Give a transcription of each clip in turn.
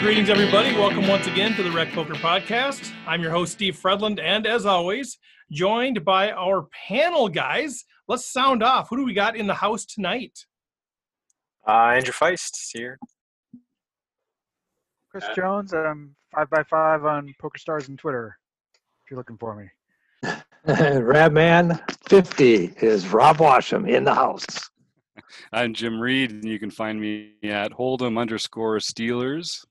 greetings, everybody. Welcome once again to the Rec Poker Podcast. I'm your host, Steve Fredlund, and as always, joined by our panel guys. Let's sound off. Who do we got in the house tonight? Uh, Andrew Feist is here. Chris Jones. I'm five by five on PokerStars and Twitter. If you're looking for me. Radman 50 is Rob Washam in the house. I'm Jim Reed, and you can find me at Hold'em underscore Steelers.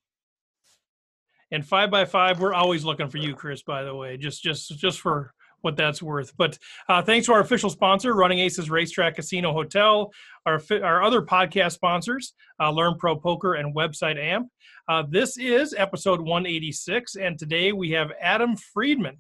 And five by five, we're always looking for you, Chris. By the way, just just just for what that's worth. But uh, thanks to our official sponsor, Running Aces Racetrack Casino Hotel, our our other podcast sponsors, uh, Learn Pro Poker and Website Amp. Uh, this is episode 186, and today we have Adam Friedman.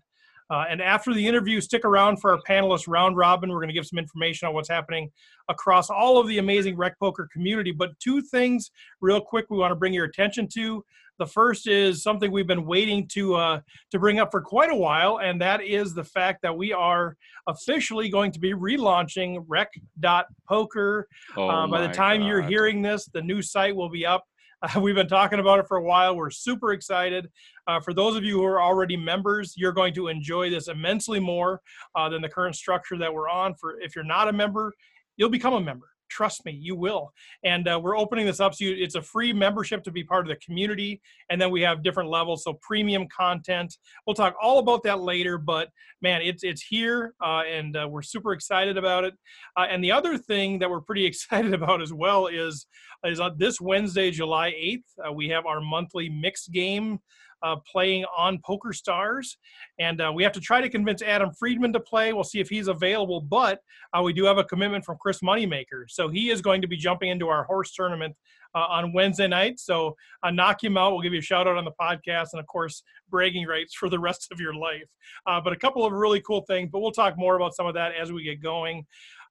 Uh, and after the interview, stick around for our panelists round robin. We're going to give some information on what's happening across all of the amazing rec poker community. But two things, real quick, we want to bring your attention to. The first is something we've been waiting to uh, to bring up for quite a while, and that is the fact that we are officially going to be relaunching Rec.Poker. Oh uh, by the time you're hearing this, the new site will be up. Uh, we've been talking about it for a while. We're super excited. Uh, for those of you who are already members, you're going to enjoy this immensely more uh, than the current structure that we're on. For if you're not a member, you'll become a member. Trust me, you will. And uh, we're opening this up so you, it's a free membership to be part of the community. And then we have different levels, so premium content. We'll talk all about that later. But man, it's it's here, uh, and uh, we're super excited about it. Uh, and the other thing that we're pretty excited about as well is is on this Wednesday, July 8th, uh, we have our monthly mixed game uh, playing on Poker Stars. And uh, we have to try to convince Adam Friedman to play. We'll see if he's available, but uh, we do have a commitment from Chris Moneymaker. So he is going to be jumping into our horse tournament uh, on Wednesday night. So uh, knock him out. We'll give you a shout out on the podcast and, of course, bragging rights for the rest of your life. Uh, but a couple of really cool things, but we'll talk more about some of that as we get going.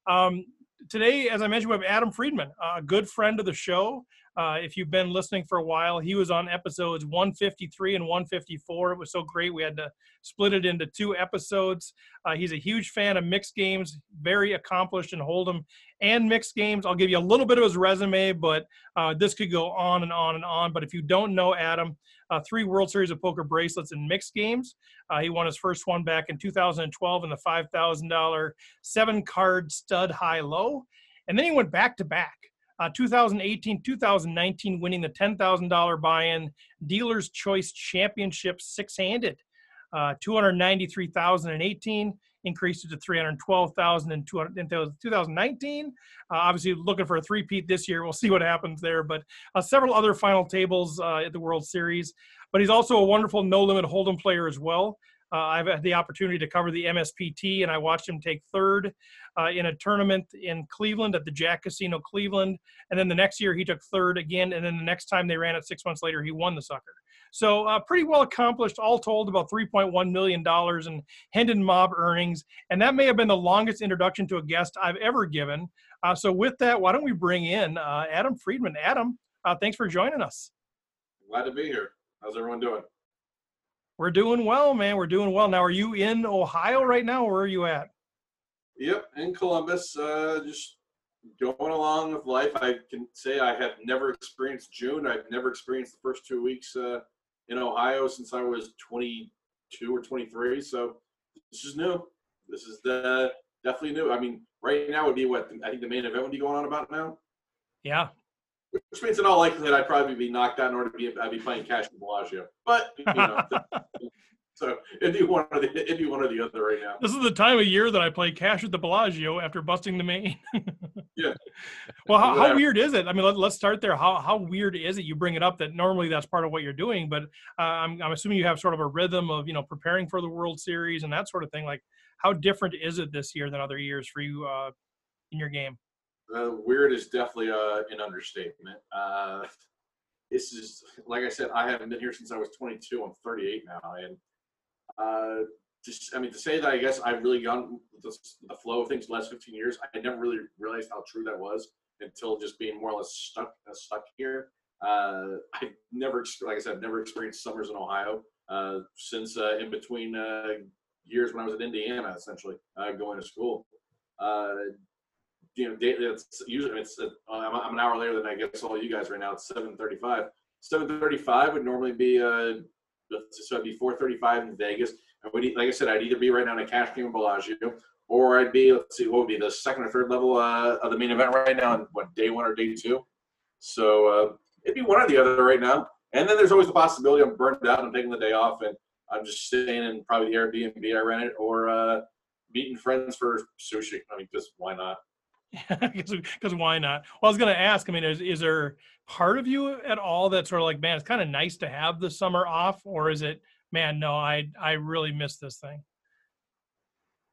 Um, today, as I mentioned, we have Adam Friedman, a good friend of the show. Uh, if you've been listening for a while, he was on episodes 153 and 154. It was so great, we had to split it into two episodes. Uh, he's a huge fan of mixed games, very accomplished in Hold'em and mixed games. I'll give you a little bit of his resume, but uh, this could go on and on and on. But if you don't know Adam, uh, three World Series of Poker bracelets in mixed games. Uh, he won his first one back in 2012 in the $5,000 seven card stud high low. And then he went back to back. Uh, 2018, 2019, winning the $10,000 buy-in Dealer's Choice Championship six-handed. Uh, 293,018 increased it to 312,000 in 200 in 2019. Uh, obviously, looking for a three-peat this year. We'll see what happens there. But uh, several other final tables uh, at the World Series. But he's also a wonderful no-limit hold'em player as well. Uh, I've had the opportunity to cover the MSPT, and I watched him take third uh, in a tournament in Cleveland at the Jack Casino Cleveland. And then the next year, he took third again. And then the next time they ran it six months later, he won the sucker. So uh, pretty well accomplished, all told, about $3.1 million in Hendon Mob earnings. And that may have been the longest introduction to a guest I've ever given. Uh, so with that, why don't we bring in uh, Adam Friedman? Adam, uh, thanks for joining us. Glad to be here. How's everyone doing? We're doing well, man. We're doing well. Now, are you in Ohio right now, or where are you at? Yep, in Columbus, uh, just going along with life. I can say I have never experienced June. I've never experienced the first two weeks uh, in Ohio since I was 22 or 23. So this is new. This is the definitely new. I mean, right now would be what I think the main event would be going on about now, Yeah. Which means in all likelihood I'd probably be knocked out in order to be I'd be playing cash in Bellagio. But you know, so it'd be one or the it'd be one or the other right now. This is the time of year that I play cash at the Bellagio after busting the main. Yeah. Well, how, how weird is it? I mean, let, let's start there. How how weird is it? You bring it up that normally that's part of what you're doing, but uh, I'm I'm assuming you have sort of a rhythm of you know preparing for the World Series and that sort of thing. Like, how different is it this year than other years for you uh, in your game? Uh, weird is definitely uh, an understatement. Uh, this is, like I said, I haven't been here since I was 22. I'm 38 now, and uh, just, I mean, to say that I guess I've really gone with the, the flow of things the last 15 years. I never really realized how true that was until just being more or less stuck uh, stuck here. Uh, I've never, like I said, I've never experienced summers in Ohio uh, since uh, in between uh, years when I was in Indiana, essentially uh, going to school. You know, it's usually it's uh, I'm, an hour later than I guess all you guys right now. It's 7:35. 7:35 would normally be uh, so it'd be 4:35 in Vegas. I would, like I said, I'd either be right now in a cash game in Bellagio, or I'd be let's see, what would be the second or third level uh, of the main event right now, on what day one or day two. So uh, it'd be one or the other right now. And then there's always the possibility I'm burned out, I'm taking the day off, and I'm just staying in probably the Airbnb I rented, or uh, meeting friends for sushi. I mean, just why not? Because why not? Well, I was going to ask. I mean, is is there part of you at all that's sort of like, man, it's kind of nice to have the summer off, or is it, man, no, I I really miss this thing.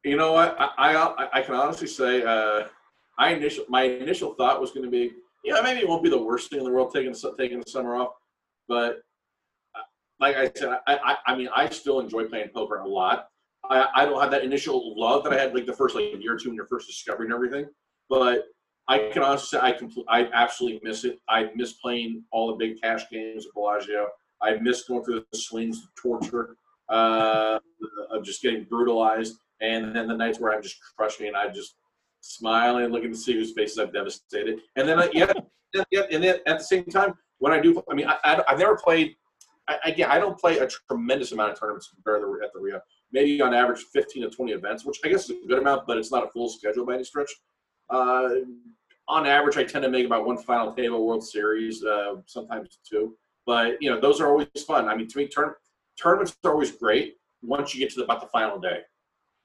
You know what? I I, I can honestly say, uh, I initial my initial thought was going to be, yeah, maybe it won't be the worst thing in the world taking taking the summer off, but uh, like I said, I, I I mean, I still enjoy playing poker a lot. I, I don't have that initial love that I had like the first like year or two when you're first discovering everything, but I can honestly say I compl- I absolutely miss it. I miss playing all the big cash games at Bellagio. I miss going through the swings of torture, uh, of just getting brutalized, and then the nights where I'm just crushing and I just smiling and looking to see whose faces I've devastated. And then, I, yeah, yeah, yeah, and then at the same time, when I do, I mean, I, I, I've never played. I, again, I don't play a tremendous amount of tournaments compared to at the Rio. Maybe on average 15 to 20 events, which I guess is a good amount, but it's not a full schedule by any stretch. Uh, on average, I tend to make about one final table World Series, uh, sometimes two. But you know, those are always fun. I mean, to me, turn, tournaments are always great once you get to the, about the final day.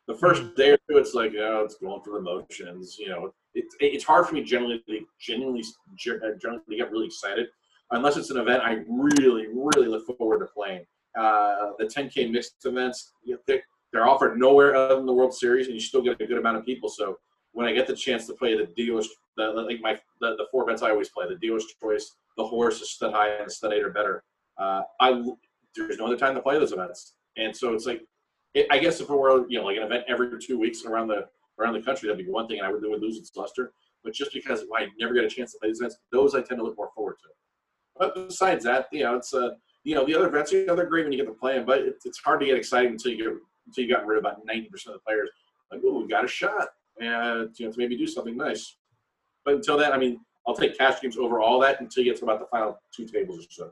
The 1st day or two, it's like, oh, it's going through the motions. You know, it, it's hard for me generally, to genuinely, generally to get really excited unless it's an event I really, really look forward to playing. Uh, the 10K mixed events, you know, they, they're offered nowhere other than the World Series, and you still get a good amount of people. So when I get the chance to play the Dealer's, the, like my the, the four events I always play, the Dealer's Choice, the Horse, the Stud High, and Stud Eight or better. Uh, I there's no other time to play those events, and so it's like, it, I guess if it were you know like an event every two weeks around the around the country, that'd be one thing, and I would, would lose its luster. But just because I never get a chance to play these events, those I tend to look more forward to. But besides that, you know, it's uh, you know, the other events, you know, great when you get to play them, but it's, it's hard to get excited until you get until you got rid of about ninety percent of the players. Like, oh, we got a shot, and you know, to maybe do something nice. But until then, I mean, I'll take cash games over all that until you get to about the final two tables or so.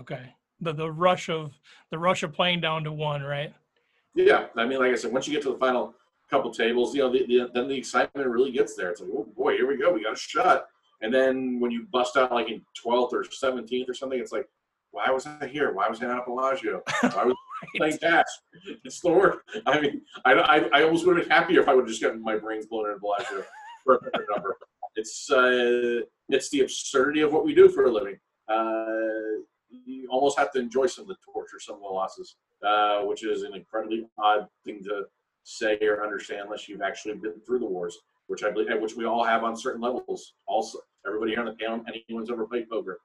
Okay. The the rush of the rush of playing down to one, right? Yeah, I mean, like I said, once you get to the final couple tables, you know, the, the, then the excitement really gets there. It's like, oh boy, here we go, we got a shot. And then when you bust out like in 12th or 17th or something, it's like, why was I here? Why was I not at Bellagio? Why was Playing cash? It's the worst. I mean, I, I, I almost would have been happier if I would have just gotten my brains blown in Bellagio for a number. It's uh, it's the absurdity of what we do for a living. Uh, you almost have to enjoy some of the torture, some of the losses, uh, which is an incredibly odd thing to say or understand unless you've actually been through the wars, which I believe, which we all have on certain levels. Also, everybody here on the panel, anyone's ever played poker.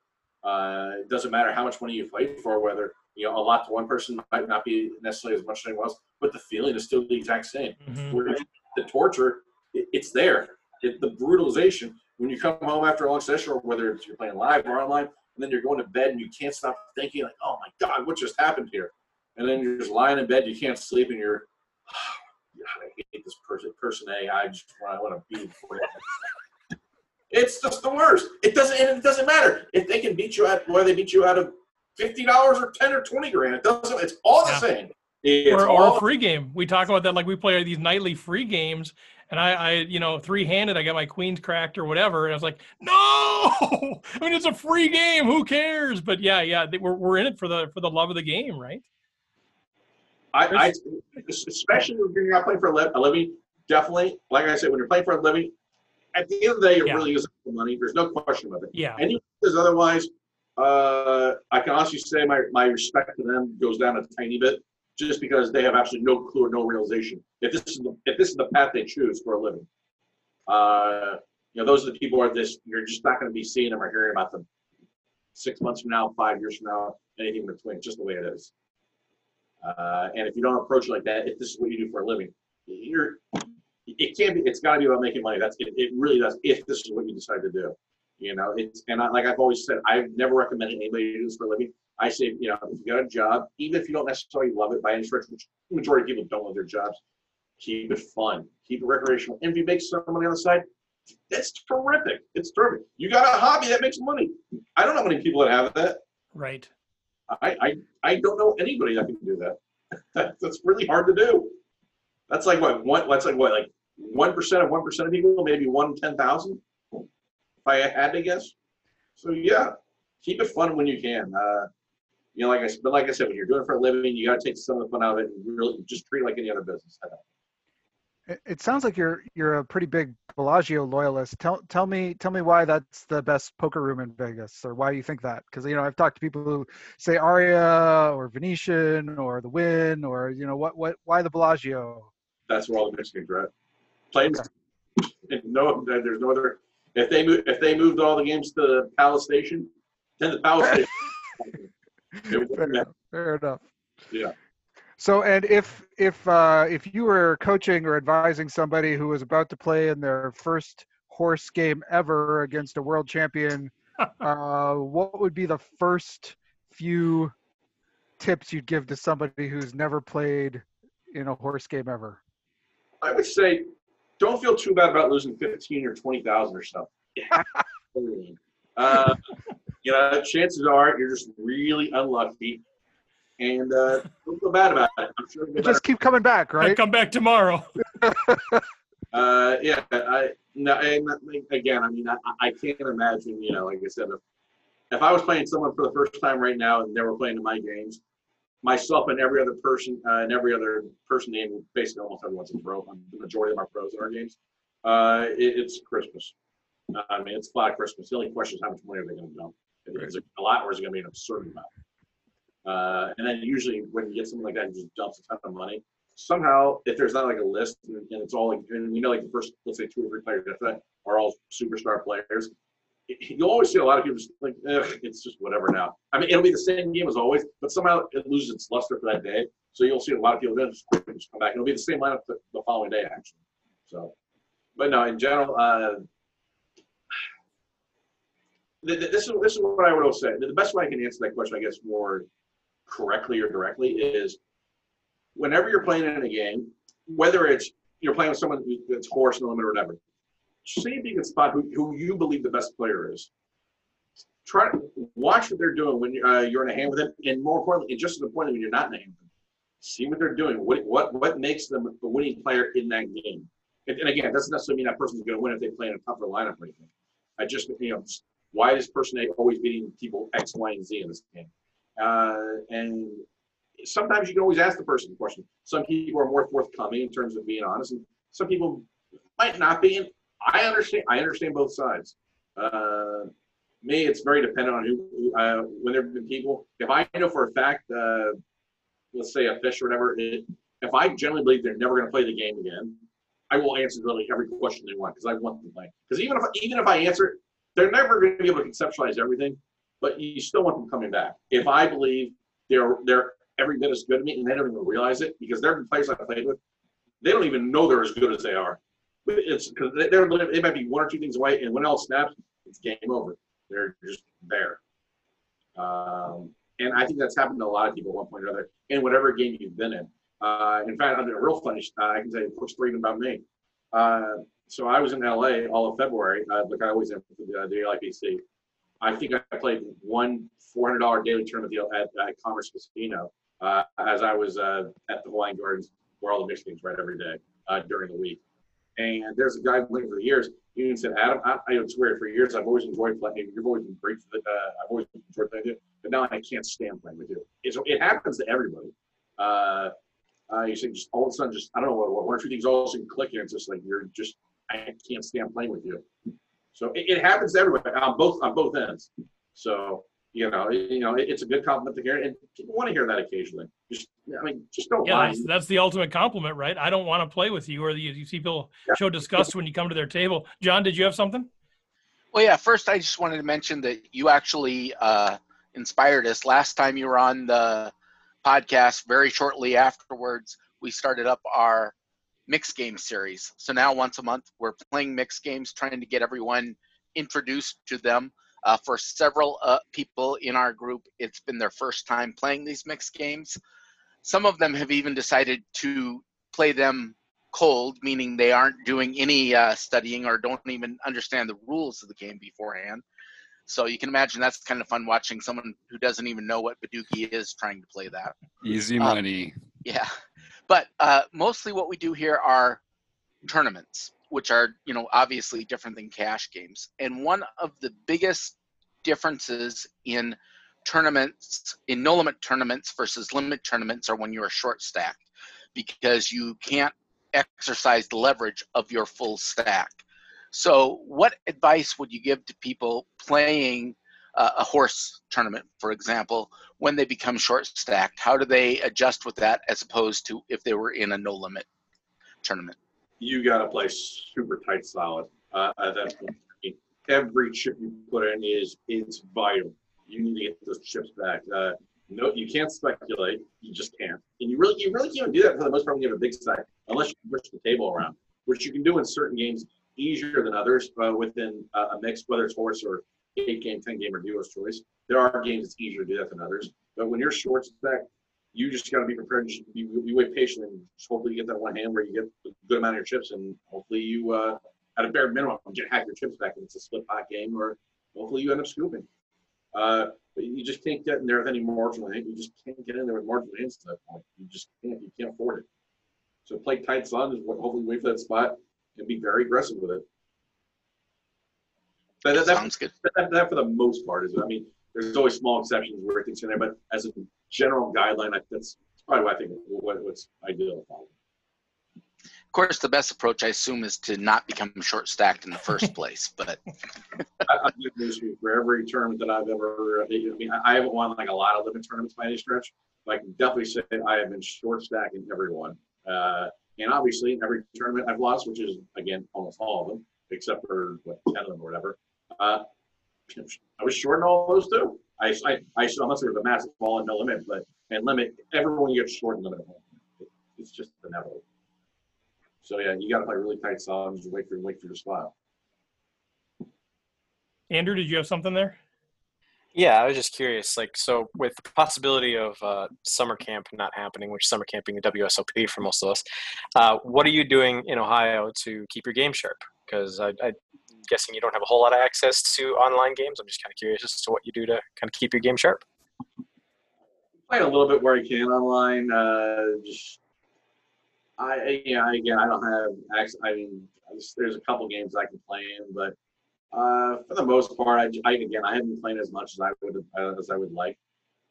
Uh, it doesn't matter how much money you play for, whether you know a lot to one person might not be necessarily as much as anyone else, but the feeling is still the exact same. Mhm. The torture, it, it's there. It, the brutalization when you come home after a long session, or whether it's you're playing live or online, and then you're going to bed and you can't stop thinking like, "Oh my God, what just happened here?" And then you're just lying in bed, you can't sleep, and you're, God, I hate this person, person A. I just want, I want to be before It's just the worst. It doesn't, and it doesn't matter if they can beat you out, whether they beat you out of fifty dollars or ten or twenty grand. It doesn't. It's all the Yeah. same. It's or, or all a free game. We talk about that like we play these nightly free games, and I, I you know, three handed. I got my queens cracked or whatever, and I was like, no. I mean, it's a free game. Who cares? But yeah, yeah, we're we're in it for the for the love of the game, right? I, I especially when you're not playing for a li- a living, definitely, like I said, when you're playing for a living, at the end of the day, it Yeah. really is for money. There's no question about it. Yeah. Anyone who says otherwise, uh, I can honestly say my, my respect to them goes down a tiny bit, just because they have absolutely no clue or no realization if this is the, if this is the path they choose for a living. Uh, you know, those are the people are this. You're just not going to be seeing them or hearing about them six months from now, five years from now, anything in between. Just the way it is. Uh, and if you don't approach it like that, if this is what you do for a living, you're it can't be. It's got to be about making money. That's it. It really does. If this is what you decide to do, you know. It's and I, like I've always said, I've never recommended anybody do this for a living. I say, you know, if you got a job, even if you don't necessarily love it by any stretch, which the majority of people don't love their jobs, keep it fun, keep it recreational. And if you make some money on the side, that's terrific. It's terrific. You got a hobby that makes money. I don't know how many people that have that. Right. I, I, I don't know anybody that can do that. That's really hard to do. That's like what one. That's like what like one percent of one percent of people, maybe one ten thousand. If I had to guess. So yeah, keep it fun when you can. Uh, you know, like I but like I said, when you're doing it for a living, you got to take some of the fun out of it and really just treat it like any other business. It, it sounds like you're you're a pretty big Bellagio loyalist. Tell tell me tell me why that's the best poker room in Vegas, or why you think that? Because you know I've talked to people who say Aria or Venetian or the Wynn or you know what what why the Bellagio? That's where all the mixed games are at. And no, there's no other. If they move, if they moved all the games to the Palace Station, then the Palace Station. Fair enough. Fair enough. Yeah. So, and if if uh, if you were coaching or advising somebody who was about to play in their first horse game ever against a world champion, uh, what would be the first few tips you'd give to somebody who's never played in a horse game ever? I would say, don't feel too bad about losing fifteen or twenty thousand or something. uh, you know, chances are you're just really unlucky, and uh, don't feel bad about it. I'm sure. it'll Just keep coming back, right? I'll right? come back tomorrow. Uh, yeah, I no, and again, I mean, I, I can't imagine, you know, like I said, if, if I was playing someone for the first time right now and they were playing in my games, myself and every other person, uh, and every other person named basically almost everyone's a pro. um, The majority of our pros in our games, uh, it, it's Christmas. I mean, it's flat Christmas. The only question is how much money are they going to dump? Is it a lot or is it going to be an absurd amount? Uh, and then usually when you get something like that, you just dumps a ton of money somehow, if there's not like a list and, and it's all like, and we know like the first, let's say two or three players after that are all superstar players, y- you'll always see a lot of people just like, it's just whatever now. I mean, it'll be the same game as always, but somehow it loses its luster for that day. So you'll see a lot of people just, just come back. It'll be the same lineup the, the following day, actually. So, but no, in general, uh, th- th- this is this is what I would say. The best way I can answer that question, I guess, more correctly or directly is whenever you're playing in a game, whether it's you're playing with someone that's horse no limit or whatever, see if you can spot who, who you believe the best player is. Try watch what they're doing when uh, you're in a hand with them, and more importantly, and just as importantly, when you're not in a hand with them, see what they're doing. What what what makes them a winning player in that game? And, and again, it doesn't necessarily mean that person's going to win if they play in a tougher lineup or anything. I just you know why is person A always beating people X, Y, and Z in this game? Uh, and sometimes you can always ask the person the question. Some people are more forthcoming in terms of being honest, and some people might not be. I understand. I understand both sides. Uh, me, it's very dependent on who. who, Uh, when there have been people, if I know for a fact, uh, let's say a fish or whatever, it, if I generally believe they're never going to play the game again, I will answer really every question they want because I want them to play. Because even if even if I answer, they're never going to be able to conceptualize everything, but you still want them coming back. If I believe they're they're every bit as good as me and they don't even realize it because there are players I played with, they don't even know they're as good as they are. It's because they're they might be one or two things away, and when all snaps, it's game over. They're just there. Um, and I think that's happened to a lot of people at one point or another in whatever game you've been in. Uh, in fact, I'm a real funny. Uh, I can tell you a quick story about me. Uh, so I was in LA all of February, uh, like I always am for the, uh, the LAPC. I think I played one $400 daily tournament deal at, at Commerce Casino uh, as I was uh, at the Hawaiian Gardens where all the mixed games right every day uh, during the week. And there's a guy who played for years. He even said, Adam, I, I swear for years I've always enjoyed playing. You've always been great. For the, uh, I've always enjoyed playing with you, but now I can't stand playing with you. It's, it happens to everybody. Uh, uh, you say just all of a sudden, just I don't know what, one or two things all of a sudden click, and it's just like you're just I can't stand playing with you. So it, it happens to everybody on both on both ends. So you know, you know, it, it's a good compliment to hear, and people want to hear that occasionally. Just I mean, just don't Yeah, lie. that's, that's the ultimate compliment, right? I don't want to play with you, or you, you see people show disgust when you come to their table. John, did you have something? Well, yeah. First, I just wanted to mention that you actually uh, inspired us. Last time you were on the podcast, very shortly afterwards, we started up our mixed game series. So now, once a month, we're playing mixed games, trying to get everyone introduced to them. Uh, for several uh, people in our group, it's been their first time playing these mixed games. Some of them have even decided to play them cold, meaning they aren't doing any uh, studying or don't even understand the rules of the game beforehand. So you can imagine that's kind of fun watching someone who doesn't even know what Badugi is trying to play that. Easy Uh, money. Yeah, but uh, mostly what we do here are tournaments, which are you know obviously different than cash games. And one of the biggest differences in tournaments, in no limit tournaments versus limit tournaments, are when you are short stacked, because you can't exercise the leverage of your full stack. So, what advice would you give to people playing uh, a horse tournament, for example, when they become short stacked? How do they adjust with that as opposed to if they were in a no limit tournament? You got to play super tight solid. Uh, every chip you put in is it's vital. You need to get those chips back. Uh, no, you can't speculate. You just can't. And you really, you really can't do that for the most part when you have a big stack, unless you push the table around, which you can do in certain games easier than others uh, within uh, a mix, whether it's horse or eight game, ten game, or dealer's choice. There are games it's easier to do that than others. But when you're short stack, you just got to be prepared. You, be wait patiently, and just hopefully you get that one hand where you get a good amount of your chips, and hopefully you, uh, at a bare minimum, get half your chips back, and it's a split pot game, or hopefully you end up scooping. Uh, but you just can't get in there with any marginal hand. You just can't get in there with marginal hands to that point. You just can't. You can't afford it. So play tight sun is what hopefully wait for that spot and be very aggressive with it. But that, that, Sounds good. that, that for the most part is. I mean, there's always small exceptions where things in there, but as a general guideline, I, that's probably what I think what, what's ideal. Of course, the best approach, I assume, is to not become short stacked in the first place. But I, I've been this week for every tournament that I've ever. I mean, I haven't won like a lot of limit tournaments by any stretch, but I can definitely say I have been short stacking every one. Uh, and obviously, in every tournament I've lost, which is again almost all of them, except for what ten of them or whatever. Uh, I was short in all those too. I, I, I unless there was a massive ball and no limit, but and limit everyone gets short and limit. It's just inevitable. So yeah, you got to play really tight songs. Wait for wait for your smile. Andrew, did you have something there? Yeah, I was just curious. Like, so with the possibility of uh, summer camp not happening, which summer camp being the WSOP for most of us, uh, what are you doing in Ohio to keep your game sharp? Because I, I'm guessing you don't have a whole lot of access to online games. I'm just kind of curious as to what you do to kind of keep your game sharp. play a little bit where I can online. Uh, just I yeah again I don't have. I mean there's- there's a couple games I can play in, but uh, for the most part, I, I again I haven't playing as much as I would uh, as I would like.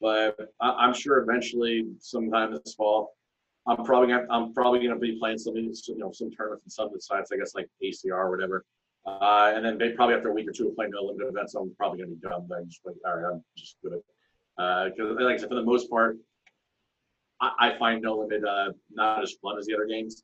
But I, I'm sure eventually, sometime this fall, I'm probably gonna, I'm probably gonna be playing some you know some tournaments and some sites I guess like ACR or whatever. Uh, and then maybe probably after a week or two of playing no limited events, I'm probably gonna be done. But I'm just like, all right, I'm just good because like I said, for the most part, I, I find No Limit uh, not as fun as the other games,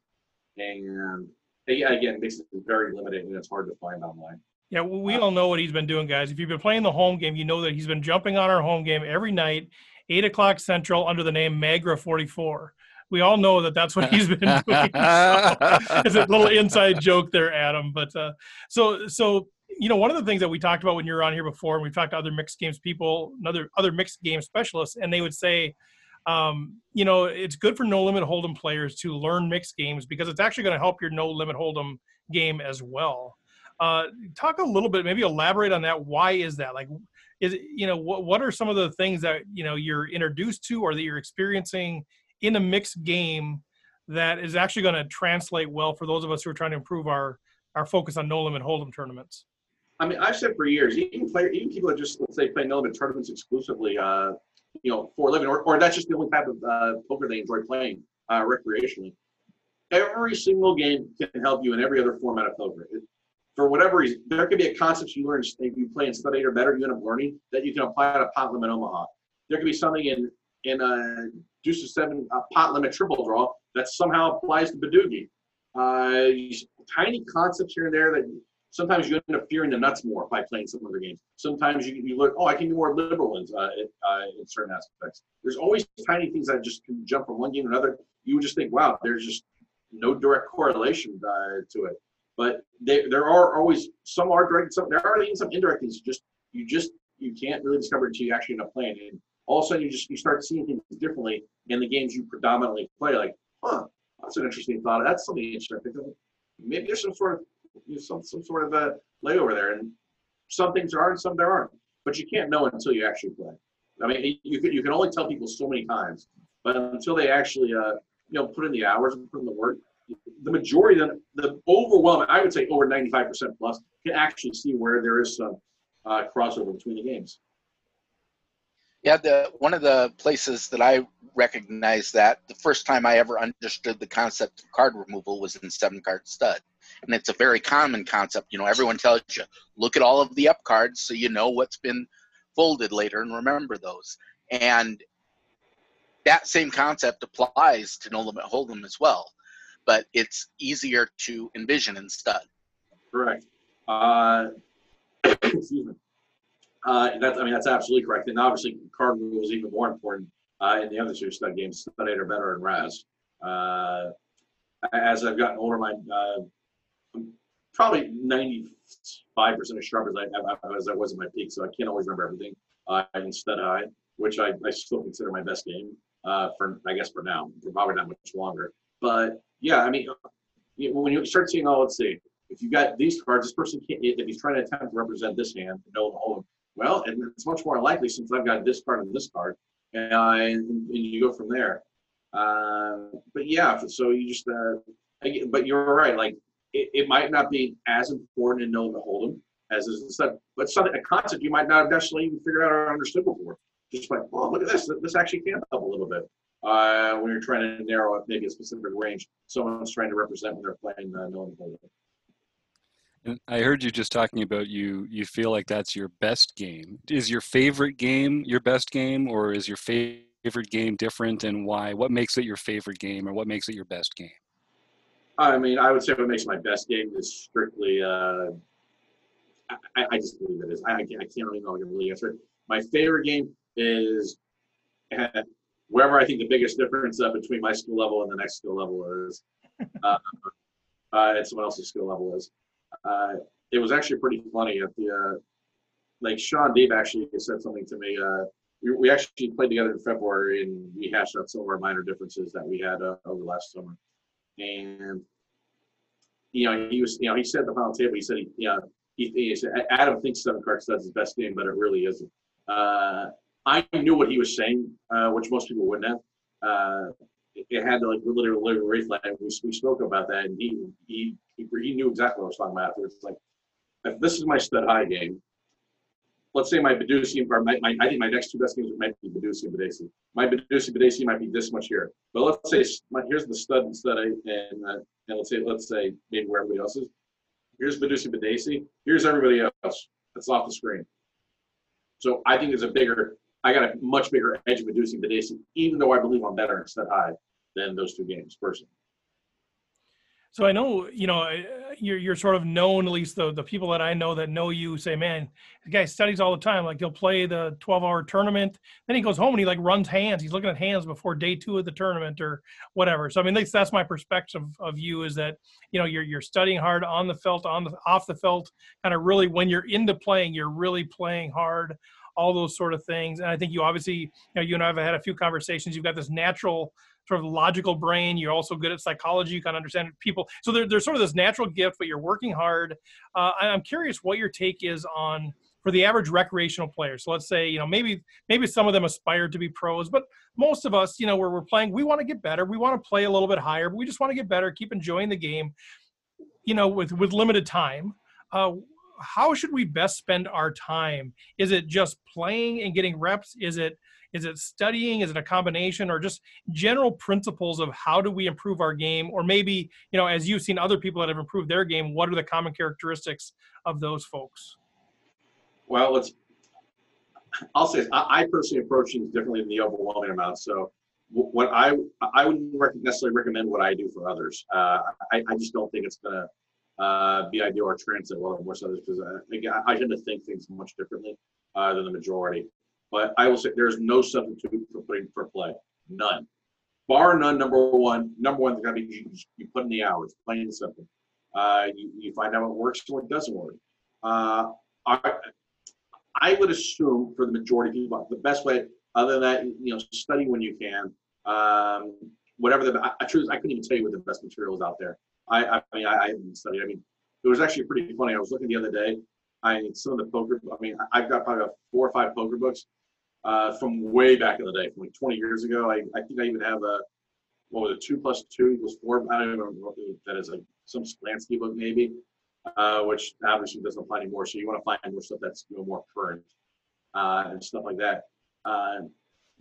and yeah, again, it makes it very limited and it's hard to find online. Yeah, well, we all know what he's been doing, guys. If you've been playing the home game, you know that he's been jumping on our home game every night, eight o'clock central, under the name Magra Forty Four. We all know that that's what he's been doing. So, it's a little inside joke there, Adam. But uh, so so you know, one of the things that we talked about when you were on here before, and we've talked to other mixed games people, other other mixed game specialists, and they would say, um, you know, it's good for no limit hold'em players to learn mixed games because it's actually going to help your no limit hold'em game as well. Uh, talk a little bit, maybe elaborate on that. Why is that? Like, is it, you know, what what are some of the things that you know you're introduced to or that you're experiencing in a mixed game that is actually going to translate well for those of us who are trying to improve our our focus on no limit hold'em tournaments? I mean, I've said for years, even player, even people that just let's say play no limit tournaments exclusively, uh, you know, for a living, or, or that's just the only type of uh, poker they enjoy playing uh, recreationally. Every single game can help you in every other format of poker. It, for whatever reason, there could be a concept you learn if you play in Stud 8 or better, you end up learning that you can apply to pot limit Omaha. There could be something in in a deuce to seven uh, pot limit triple draw that somehow applies to Badugi. Uh, tiny concepts here and there that sometimes you end up fearing the nuts more by playing some other games. Sometimes you, you look, oh, I can be more liberal in, uh, uh, in certain aspects. There's always tiny things that just can jump from one game to another. You would just think, wow, there's just no direct correlation uh, to it. But they, there are always some are direct, some there are even some indirect things. You just you just you can't really discover until you actually end up playing. And all of a sudden, you just you start seeing things differently in the games you predominantly play. Like, huh, that's an interesting thought. That's something interesting. Maybe there's some sort of you know, some some sort of a layover there, and some things there are and some there aren't. but you can't know until you actually play. I mean, you can you can only tell people so many times, but until they actually uh, you know put in the hours and put in the work, the majority, the the overwhelming, I would say over 95% plus, can actually see where there is some uh, crossover between the games. Yeah, the one of the places that I recognized that the first time I ever understood the concept of card removal was in seven card stud. And it's a very common concept. You know, everyone tells you, look at all of the up cards so you know what's been folded later and remember those. And that same concept applies to no limit hold'em as well, but it's easier to envision in stud. Correct. Uh, excuse me. Uh, that's, I mean, that's absolutely correct. And obviously, card rule is even more important uh, in the other two stud games, Stud 8 or better and Razz. Uh, as I've gotten older, my uh, probably 95% as sharp as I, as I was at my peak, so I can't always remember everything. Uh, in Stud High, which I, I still consider my best game uh, for, I guess, for now, for probably not much longer. But yeah, I mean, when you start seeing, oh, let's see, if you got these cards, this person can't, if he's trying to attempt to represent this hand, no hold well, and it's much more likely since I've got this card and this card, and, I, and you go from there. Uh, but yeah, so you just, uh, but you're right. Like it, it might not be as important in knowing to hold them as is the but something a concept you might not have necessarily even figured out or understood before. Just like, well, look at this. This actually can help a little bit uh, when you're trying to narrow up maybe a specific range. Someone's trying to represent when they're playing the know hold hold'em. And I heard you just talking about you you feel like that's your best game. Is your favorite game your best game or is your favorite game different and why? What makes it your favorite game or what makes it your best game? I mean, I would say what makes my best game is strictly uh, I, I just believe it is. I, I can't, I can't really know I can really answer it. My favorite game is uh, wherever I think the biggest difference uh, between my skill level and the next skill level is, uh, uh, and someone else's skill level is. Uh, it was actually pretty funny at the uh, like Shaun Deeb actually said something to me. Uh, we, we actually played together in February and we hashed out some of our minor differences that we had uh, over the last summer. And you know, he was, you know, he said the final table, he said, he, you know, he, he said, Adam thinks seven card studs his best game, but it really isn't. Uh, I knew what he was saying, uh, which most people wouldn't have. Uh, it had to like literally live reflex. We, we spoke about that, and he, he he knew exactly what I was talking about. It's like if this is my stud high game, let's say my Badugi, or my, my, I think my next two best games might be Badugi and. My Badugi Badeucey might be this much here, but let's say my, here's the stud and and uh, and let's say let's say maybe where everybody else is. Here's Badugi Badeucey. Here's everybody else. That's off the screen. So I think there's a bigger. I got a much bigger edge of Badugi Badeucey, even though I believe I'm better in stud high than those two games personally. So I know, you know, you're you're sort of known. At least the the people that I know that know you say, "Man, the guy studies all the time. Like he'll play the 12 hour tournament, then he goes home and he like runs hands. He's looking at hands before day two of the tournament or whatever." So I mean, that's that's my perspective of you is that you know you're you're studying hard on the felt, on the off the felt, kind of really when you're into playing, you're really playing hard all those sort of things. And I think you obviously, you know, you and I have had a few conversations. You've got this natural sort of logical brain. You're also good at psychology. You can understand people. So there, there's sort of this natural gift, but you're working hard. Uh, I'm curious what your take is on for the average recreational player. So let's say, you know, maybe maybe some of them aspire to be pros, but most of us, you know, where we're playing, we want to get better. We want to play a little bit higher, but we just want to get better, keep enjoying the game, you know, with with limited time. Uh, how should we best spend our time? Is it just playing and getting reps? Is it is it studying? Is it a combination or just general principles of how do we improve our game? Or maybe, you know, as you've seen other people that have improved their game, what are the common characteristics of those folks? Well, let's, I'll say, I, I personally approach things differently than the overwhelming amount. So what I, I wouldn't necessarily recommend what I do for others. Uh, I, I just don't think it's going to uh, be ideal or translate well to most others because uh, I, I tend to think things much differently uh, than the majority. But I will say there's no substitute for putting for play. None. Bar none, number one. Number one is going to be you, you, put in the hours, playing simple. Uh, you, you find out what works and what doesn't work. Uh, I, I would assume for the majority of people, the best way, other than that, you know, study when you can. Um, whatever the, I, I, I couldn't even tell you what the best material is out there. I, I mean, I, I haven't studied. I mean, it was actually pretty funny. I was looking the other day I some of the poker. I mean, I've got probably about four or five poker books uh, from way back in the day, from like 20 years ago. I, I think I even have a what was it, two plus two equals four. I don't even remember what that is, like some Sklansky book maybe, uh, which obviously doesn't apply anymore. So you want to find more stuff that's you know, more current uh, and stuff like that. Uh,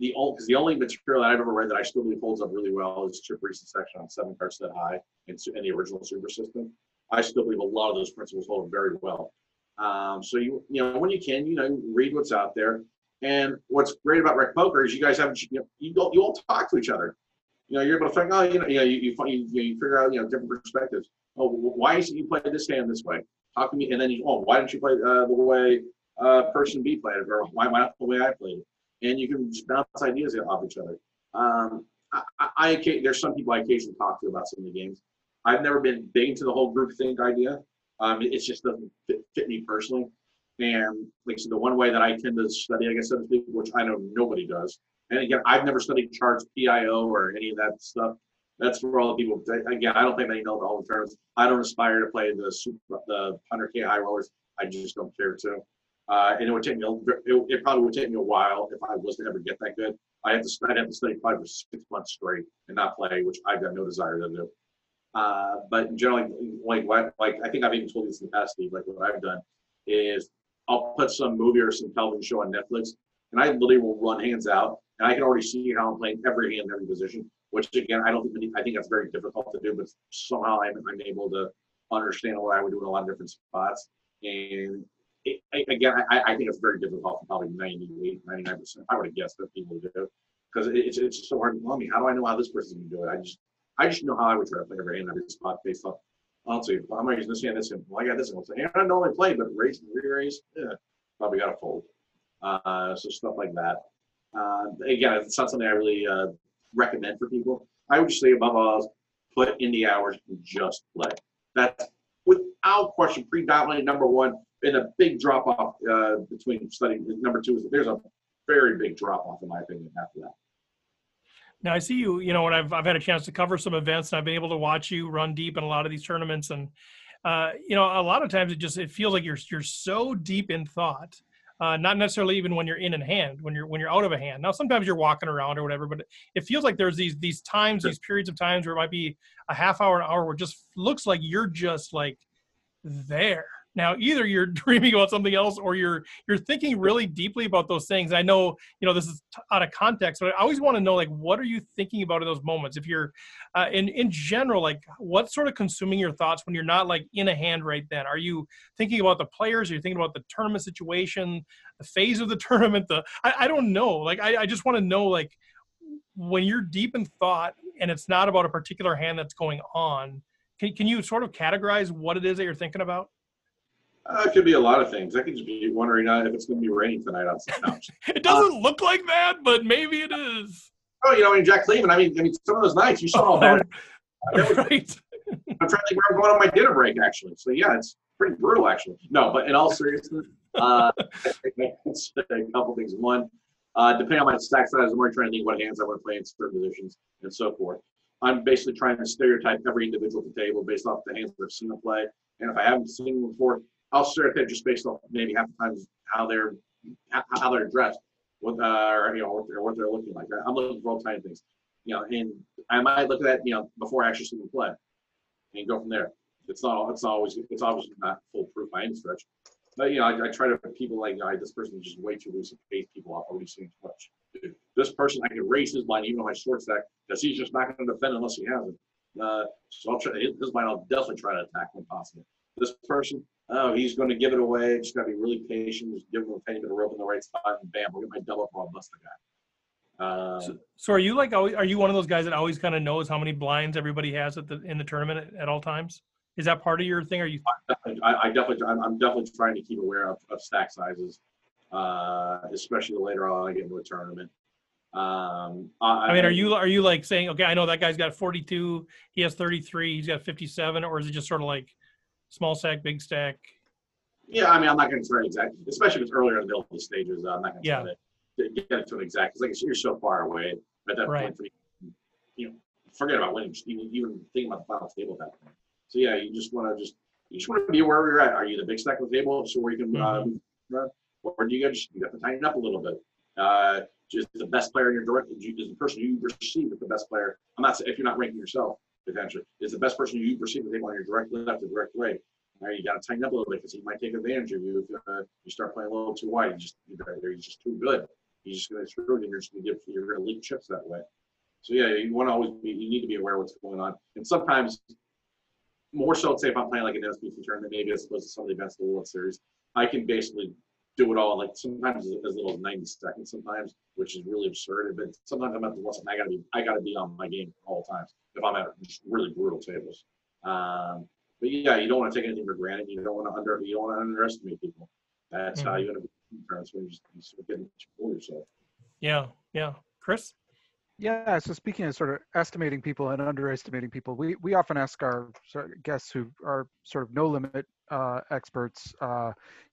the old because the only material that I've ever read that I still believe holds up really well is Chip Reese's section on seven card stud high in, in the original Super System. I still believe a lot of those principles hold up very well. Um, so you you know when you can you know read what's out there. And what's great about rec poker is you guys have you know, you don't you all talk to each other. You know you're able to figure out you know you you, you, you, figure out you know different perspectives. Oh, why is you play this hand this way? How come you? And then you oh why didn't you play uh, the way uh, person B played it or why why not the way I played it? And you can just bounce ideas off each other. Um, I, I, I there's some people I occasionally talk to about some of the games. I've never been big into the whole group think idea. Um, it, it just doesn't fit, fit me personally. And like I said, the one way that I tend to study, I guess, so to speak, which I know nobody does. And again, I've never studied charts, PIO, or any of that stuff. That's for all the people. Again, I don't think they know all the whole terms. I don't aspire to play the super, the 100K high rollers. I just don't care to. Uh, and it would take me, it, it probably would take me a while if I was to ever get that good. I have to, I'd have to study probably for six months straight and not play, which I've got no desire to do. Uh, but generally, like like I think I've even told you this in the past, Steve. Like what I've done is I'll put some movie or some television show on Netflix, and I literally will run hands out, and I can already see how I'm playing every hand, every position. Which again, I don't think I think that's very difficult to do, but somehow I'm, I'm able to understand what I would do in a lot of different spots. And it, again, I, I think it's very difficult for probably 98, 99 percent. I would have guessed that people do because it's it's so hard to tell me. How do I know how this person's gonna do it? I just I just know how I would try to play every hand, every spot based off. Honestly, I'm not using this hand, this hand. Well, I got this one. So, hand I normally play, but raise and re-raise, yeah, probably got to fold. Uh, so stuff like that. Uh, again, it's not something I really uh, recommend for people. I would just say above all, put in the hours and just play. That's without question predominantly number one. And a big drop off uh, between studying. Number two is there's a very big drop off in my opinion after that. Now I see you, you know, when I've I've had a chance to cover some events and I've been able to watch you run deep in a lot of these tournaments and uh, you know, a lot of times it just it feels like you're you're so deep in thought. Uh, not necessarily even when you're in a hand, when you're when you're out of a hand. Now sometimes you're walking around or whatever, but it feels like there's these these times, these periods of times where it might be a half hour, an hour, where it just looks like you're just like there. Now either you're dreaming about something else or you're you're thinking really deeply about those things. I know you know this is t- out of context, but I always want to know like what are you thinking about in those moments? If you're uh, in in general, like what's sort of consuming your thoughts when you're not like in a hand right then? Are you thinking about the players? Are you thinking about the tournament situation, the phase of the tournament? The I, I don't know. Like I, I just want to know like when you're deep in thought and it's not about a particular hand that's going on. Can, can you sort of categorize what it is that you're thinking about? Uh, it could be a lot of things. I could just be wondering uh, if it's going to be raining tonight on some It doesn't look like that, but maybe it is. Oh, you know, I mean, Jack Cleveland. I mean, I mean, some of those nights you saw all that. Right. I'm trying to think where I'm going on my dinner break, actually. So yeah, it's pretty brutal, actually. No, but in all seriousness, uh, a couple things. One, uh, depending on my stack size, I'm already trying to think what hands I want to play in certain positions and so forth. I'm basically trying to stereotype every individual at the table based off the hands that I've seen them play. And if I haven't seen them before, I'll stereotype just based off maybe half the times how they're how they're dressed, what uh, or you know what they're, what they're looking like. I'm looking for all kinds of things, you know, and I might look at that you know before I actually see them play, and go from there. It's not it's not always it's obviously not foolproof by any stretch, but you know I, I try to people like "All right, this person is just way too loose and pays people off already seeing too much. This person I can raise his line even on my short stack because he's just not going to defend unless he has it. Uh, so I'll try his line. I'll definitely try to attack when possible. This person, oh, he's going to give it away. Just got to be really patient. Just give him a of rope in the right spot, and bam, we'll get my double up. I'll bust the guy. Uh, So, so are you like always, are you one of those guys that always kind of knows how many blinds everybody has at the in the tournament at, at all times? Is that part of your thing? Are you I, I definitely, I'm, I'm definitely trying to keep aware of, of stack sizes, uh, especially later on I get into a tournament. Um, I mean, are you are you like saying, okay, I know that guy's got 42, he has 33, he's got 57, or is it just sort of like small stack, big stack? Yeah, I mean, I'm not going to try exactly, especially if it's earlier in the middle of the stages. I'm not going to Yeah. try to get it to an exact. Because like you're so far away at that Right. point. You know, forget about winning. Even even thinking about the final table at that point. So yeah, you just want to just you just want to be wherever you're at. Are you the big stack of the table, so where you can, uh, or do you got you got to tighten up a little bit? Uh, just the best player in your direct is the person you perceive as the best player. I'm not if you're not ranking yourself potentially is the best person you perceive the table on your direct left or direct right. Right, you got to tighten up a little bit because he might take advantage of you if uh, you start playing a little too wide. You just you're just too good. He's just going to screw it, and you're just going to give you're going to leak chips that way. So yeah, you want to always be you need to be aware of what's going on, and sometimes more so. Say if I'm playing like an SBC tournament, maybe as opposed to some of the events of the World Series, I can basically do it all like sometimes as, as little as 90 seconds sometimes, which is really absurd. But sometimes I'm at the lesson, I gotta be I gotta be on my game all the times if I'm at really brutal tables. Um, but yeah, you don't want to take anything for granted. You don't want to under you don't want to underestimate people. That's how Mhm. you gotta be that's when you just you sort of getting to fool yourself. Yeah, yeah. Chris? Yeah, so speaking of sort of estimating people and underestimating people, we, we often ask our sort of guests who are sort of no limit uh, experts, uh,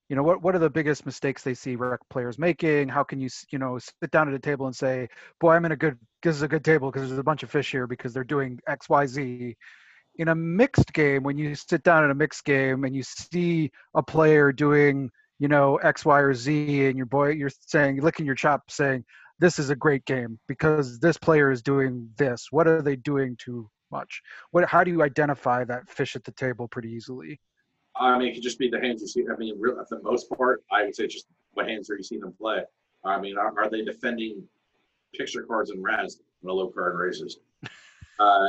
you know, what, what are the biggest mistakes they see rec players making? How can you, you know, sit down at a table and say, boy, I'm in a good, this is a good table because there's a bunch of fish here because they're doing X, Y, Z. In a mixed game, when you sit down in a mixed game and you see a player doing, you know, X, Y, or Z, and your boy, you're saying, licking your chop, saying, this is a great game because this player is doing this. What are they doing too much? What? How do you identify that fish at the table pretty easily? I mean, it could just be the hands you see. I mean, real, for the most part, I would say just what hands are you seeing them play? I mean, are, are they defending picture cards and Razz when a low card raises? Uh,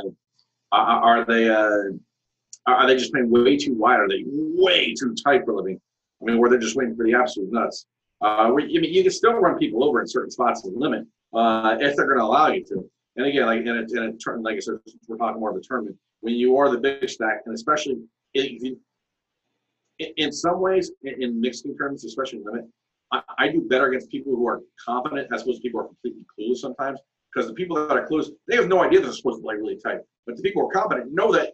are, they uh, are they just playing way too wide? Are they way too tight for living? I mean, where they're just waiting for the absolute nuts. Uh, where, I mean, you can still run people over in certain spots of the limit uh, if they're going to allow you to. And again, like in a, in a turn, like I said, we're talking more of a tournament. When you are the big stack, and especially if you, in, some ways, in, in mixing terms, especially limit, I, I do better against people who are confident as opposed to people who are completely clueless sometimes. Because the people that are clueless, they have no idea that they're supposed to play really tight. But the people who are confident know that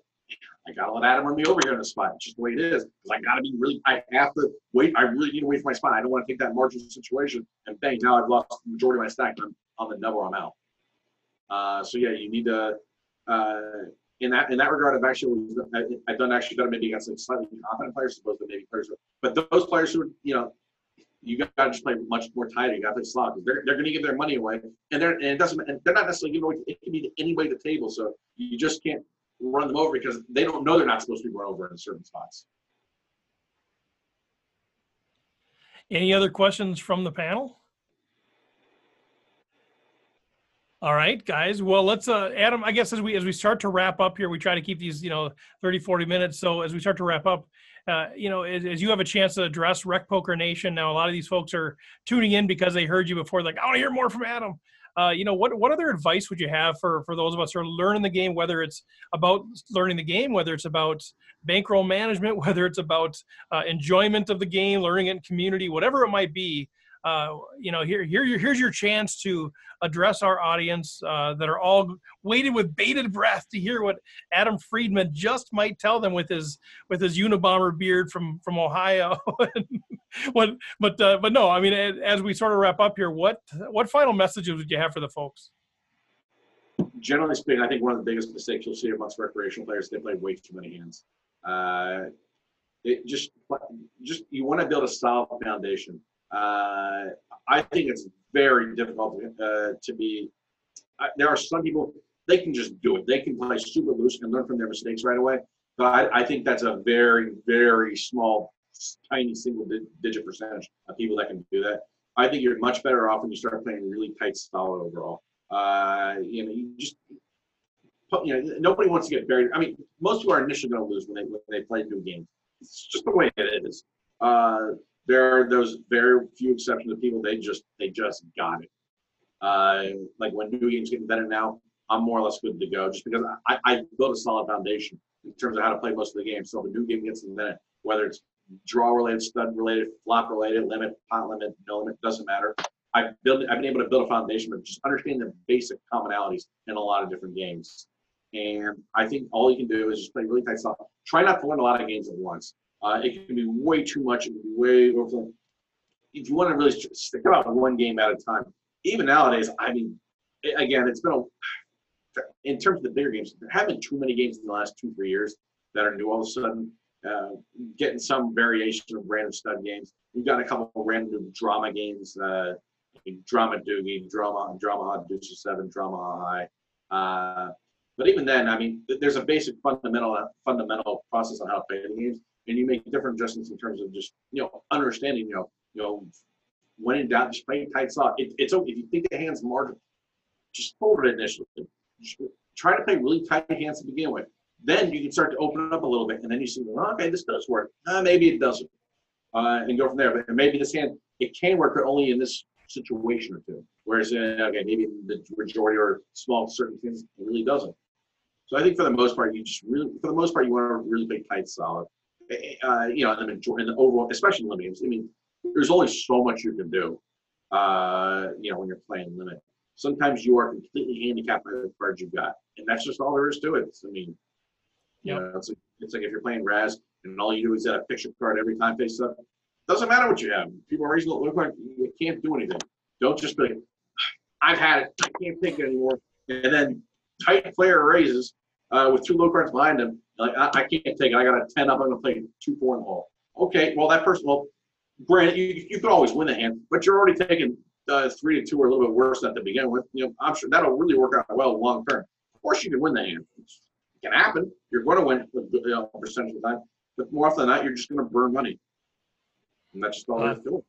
I gotta let Adam run me over here in the spot. It's just the way it is. Because I gotta be really, I have to wait. I really need to wait for my spot. I don't want to take that marginal situation and bang, now I've lost the majority of my stack. I'm on the double. I'm out. Uh, so yeah, you need to. Uh, in that in that regard, I've actually I've done actually better maybe against like slightly competent players, as opposed to maybe players. But those players who you know, you got to just play much more tighter. You got to play slot they're, they're going to give their money away, and they're and it doesn't and they're not necessarily giving away. It can be to anybody at the table, so you just can't run them over because they don't know they're not supposed to be run over in certain spots. Any other questions from the panel? All right, guys. Well, let's uh Adam, I guess as we as we start to wrap up here, we try to keep these, you know, 30 40 minutes. So as we start to wrap up, uh, you know, as, as you have a chance to address Rec Poker Nation, now a lot of these folks are tuning in because they heard you before like, I want to hear more from Adam. Uh, you know, what what other advice would you have for for those of us who are learning the game, whether it's about learning the game, whether it's about bankroll management, whether it's about uh, enjoyment of the game, learning it in community, whatever it might be. Uh, you know, here, here, here's your chance to address our audience uh, that are all waiting with bated breath to hear what Adam Friedman just might tell them with his with his Unabomber beard from from Ohio. what, but uh, but no, I mean, as, as we sort of wrap up here, what what final messages would you have for the folks? generally speaking, I think one of the biggest mistakes you'll see amongst recreational players they play way too many hands. Uh, it just just you want to build a solid foundation. Uh, I think it's very difficult uh, to be. Uh, there are some people they can just do it. They can play super loose and learn from their mistakes right away. But I, I think that's a very very small, tiny single di- digit percentage of people that can do that. I think you're much better off when you start playing really tight, solid overall. Uh, you know, you just you know nobody wants to get buried. I mean, most people are initially going to lose when they when they play new games. It's just the way it is. Uh, there are those very few exceptions of people they just they just got it. Uh, like when new games get invented now, I'm more or less good to go just because I, I built a solid foundation in terms of how to play most of the game. So if a new game gets invented, whether it's draw related, stud related, flop related, limit, pot limit, no limit, doesn't matter. I've built I've been able to build a foundation, but just understanding the basic commonalities in a lot of different games. And I think all you can do is just play really tight stuff. Try not to learn a lot of games at once. Uh, it can be way too much. It can be way over. If you want to really stick out one game at a time, even nowadays, I mean, again, it's been a. In terms of the bigger games, there haven't too many games in the last two three years that are new all of a sudden. uh, getting some variation of random stud games. We've got a couple of random Drawmaha games, uh, Drawmaha doogie, Drawmaha, Drawmaha deuce seven, Drawmaha high. Uh, but even then, I mean, there's a basic fundamental fundamental process on how to play the games, and you make different adjustments in terms of just you know understanding you know you know when in doubt, just play tight slot. It, it's okay if you think the hand's marginal, just fold it initially. Try to play really tight hands to begin with. Then you can start to open it up a little bit, and then you see, well, okay, this does work. Uh, maybe it doesn't, uh, and go from there. But maybe this hand it can work, but only in this situation or two. Whereas, uh, okay, maybe the majority or small certain things it really doesn't. So I think for the most part, you just really, for the most part, you want to really play tight, solid. Uh, you know, in the, in the overall, especially limit. I mean, there's only so much you can do. Uh, you know, when you're playing limit, sometimes you are completely handicapped by the cards you've got, and that's just all there is to it. I mean, you know, it's like, it's like if you're playing Razz and all you do is add a picture card every time face up. Doesn't matter what you have. People are reasonable. Look like you can't do anything. Don't just be like, I've had it. I can't it anymore. And then tight player raises uh, with two low cards behind him. Like I, I, can't take it. I got a ten up. I'm gonna play two four in the hole. Okay, well that person. Well, granted, you you could always win the hand, but you're already taking uh, three to two or a little bit worse at to begin with. You know, I'm sure that'll really work out well long term. Of course, you can win the hand. It can happen. You're going to win you know, percentage of the time, but more often than not, you're just going to burn money, and that's just all uh, there is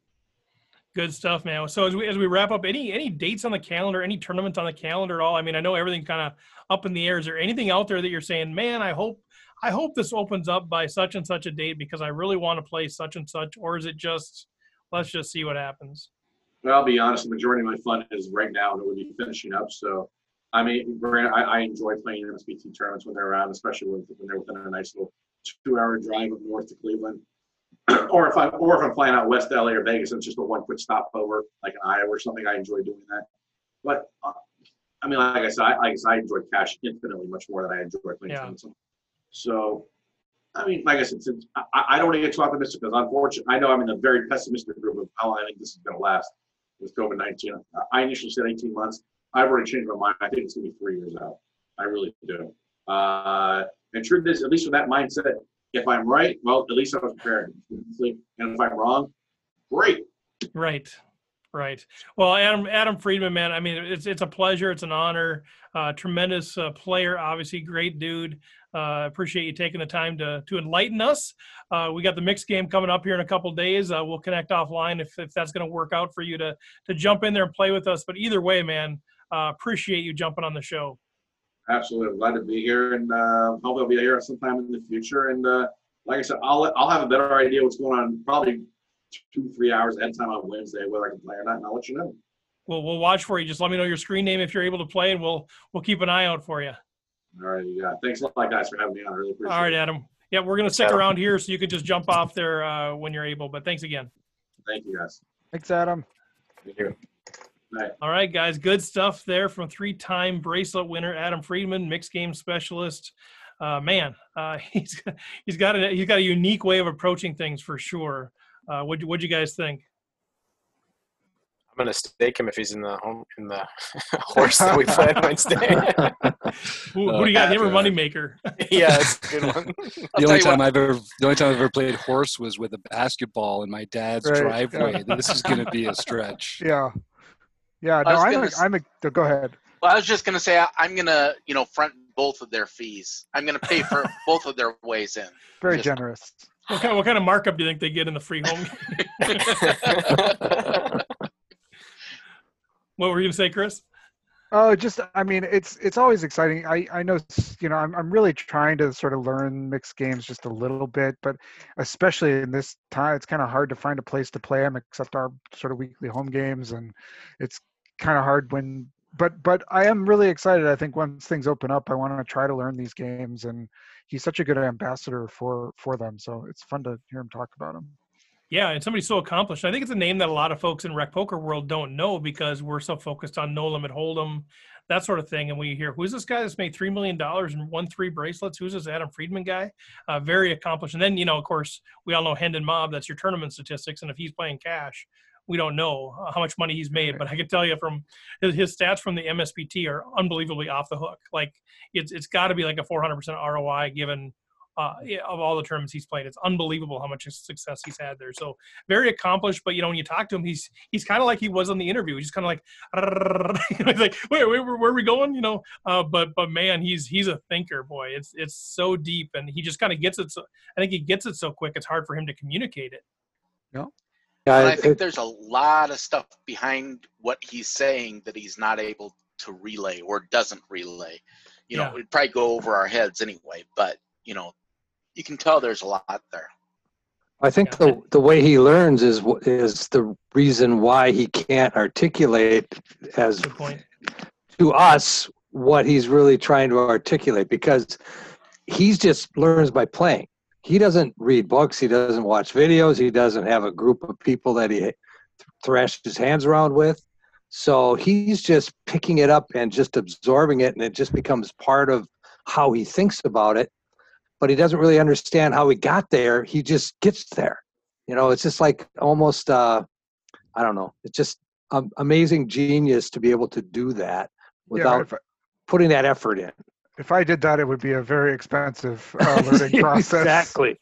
Good stuff, man. So as we as we wrap up, any any dates on the calendar, any tournaments on the calendar at all? I mean, I know everything kind of up in the air. Is there anything out there that you're saying, man? I hope I hope this opens up by such and such a date because I really want to play such and such, or is it just let's just see what happens? Well, I'll be honest. The majority of my fun is right now, and it would be finishing up. So, I mean, I, I enjoy playing MSPT tournaments when they're around, especially when, when they're within a nice little two-hour drive up north to Cleveland. or if I or if I'm flying out west LA or Vegas, and it's just a one quick stopover, like an Iowa or something. I enjoy doing that. But uh, I mean, like I said, I, I, I enjoy cash infinitely much more than I enjoy playing yeah. tennis. So, I mean, like I said, since I, I don't want to get too optimistic because unfortunately, I know I'm in a very pessimistic group of how long I think this is going to last with COVID 19. I initially said 18 months. I've already changed my mind. I think it's going to be three years out. I really do. Uh, and truth is, at least with that mindset, if I'm right, well, at least I was prepared. And if I'm wrong, great. Right. Right. Well, Adam Adam Friedman, man, I mean, it's it's a pleasure. It's an honor. Uh, tremendous uh, player, obviously, great dude. Uh, appreciate you taking the time to to enlighten us. Uh, we got the mixed game coming up here in a couple days. Uh, we'll connect offline if, if that's going to work out for you to to jump in there and play with us. But either way, man, uh, appreciate you jumping on the show. Absolutely, glad to be here, and uh, hope I'll be here sometime in the future. And uh, like I said, I'll I'll have a better idea what's going on probably two three hours ahead of time on Wednesday whether I can play or not, and I'll let you know. Well, we'll watch for you. Just let me know your screen name if you're able to play, and we'll we'll keep an eye out for you. All right, yeah. Thanks a lot, guys, for having me on. I really appreciate it. All right, Adam. Yeah, we're gonna stick around here so you can just jump off there uh, when you're able. But thanks again. Thank you, guys. Thanks, Adam. Thank you. All right, guys, good stuff there from three-time bracelet winner Adam Friedman, mixed game specialist. Uh, man, uh, he's he's got a he's got a unique way of approaching things for sure. Uh, what what you guys think? I'm gonna stake him if he's in the home in the horse that we play on Wednesday. who, who do you got? Him or Moneymaker? yeah, that's a good one. the only time what. I've ever the only time I've ever played horse was with a basketball in my dad's right. driveway. This is gonna be a stretch. Yeah. Yeah, no, I'm a, I'm a, go ahead. Well, I was just gonna say I'm gonna, you know, front both of their fees. I'm gonna pay for both of their ways in. Very just, generous. What kind, of, what kind of markup do you think they get in the free home? what were you gonna say, Chris? Oh, just I mean, it's it's always exciting. I I know you know I'm I'm really trying to sort of learn mixed games just a little bit, but especially in this time, it's kind of hard to find a place to play them except our sort of weekly home games, and it's kind of hard when but but I am really excited. I think once things open up, I want to try to learn these games, and he's such a good ambassador for for them. So it's fun to hear him talk about them. Yeah, and somebody so accomplished. I think it's a name that a lot of folks in rec poker world don't know because we're so focused on no limit hold'em, that sort of thing. And we hear, who's this guy that's made three million dollars and won three bracelets? Who's this Adam Friedman guy? Uh, very accomplished. And then you know, of course, we all know Hendon Mob. That's your tournament statistics. And if he's playing cash, we don't know how much money he's made, but I can tell you from his, his stats from the MSPT are unbelievably off the hook. Like it's it's got to be like a 400% ROI given uh, of all the tournaments he's played. It's unbelievable how much success he's had there. So very accomplished. But you know, when you talk to him, he's he's kind of like he was on the interview. He's kind of like, he's like, wait, wait, where, where, are we going? You know. Uh, but but man, he's he's a thinker, boy. It's it's so deep, and he just kind of gets it. So I think he gets it so quick. It's hard for him to communicate it. No. Yeah, Yeah, I think it- there's a lot of stuff behind what he's saying that he's not able to relay or doesn't relay. You know, Yeah. it'd probably go over our heads anyway, but you know, you can tell there's a lot there. I think Yeah. the the way he learns is is the reason why he can't articulate as point. to us what he's really trying to articulate because he's just learns by playing. He doesn't read books. He doesn't watch videos. He doesn't have a group of people that he thrashes his hands around with. So he's just picking it up and just absorbing it, and it just becomes part of how he thinks about it. But he doesn't really understand how he got there. He just gets there. You know, it's just like almost, uh, I don't know, it's just um, amazing genius to be able to do that without yeah, if, putting that effort in. If I did that, it would be a very expensive uh, learning process. exactly.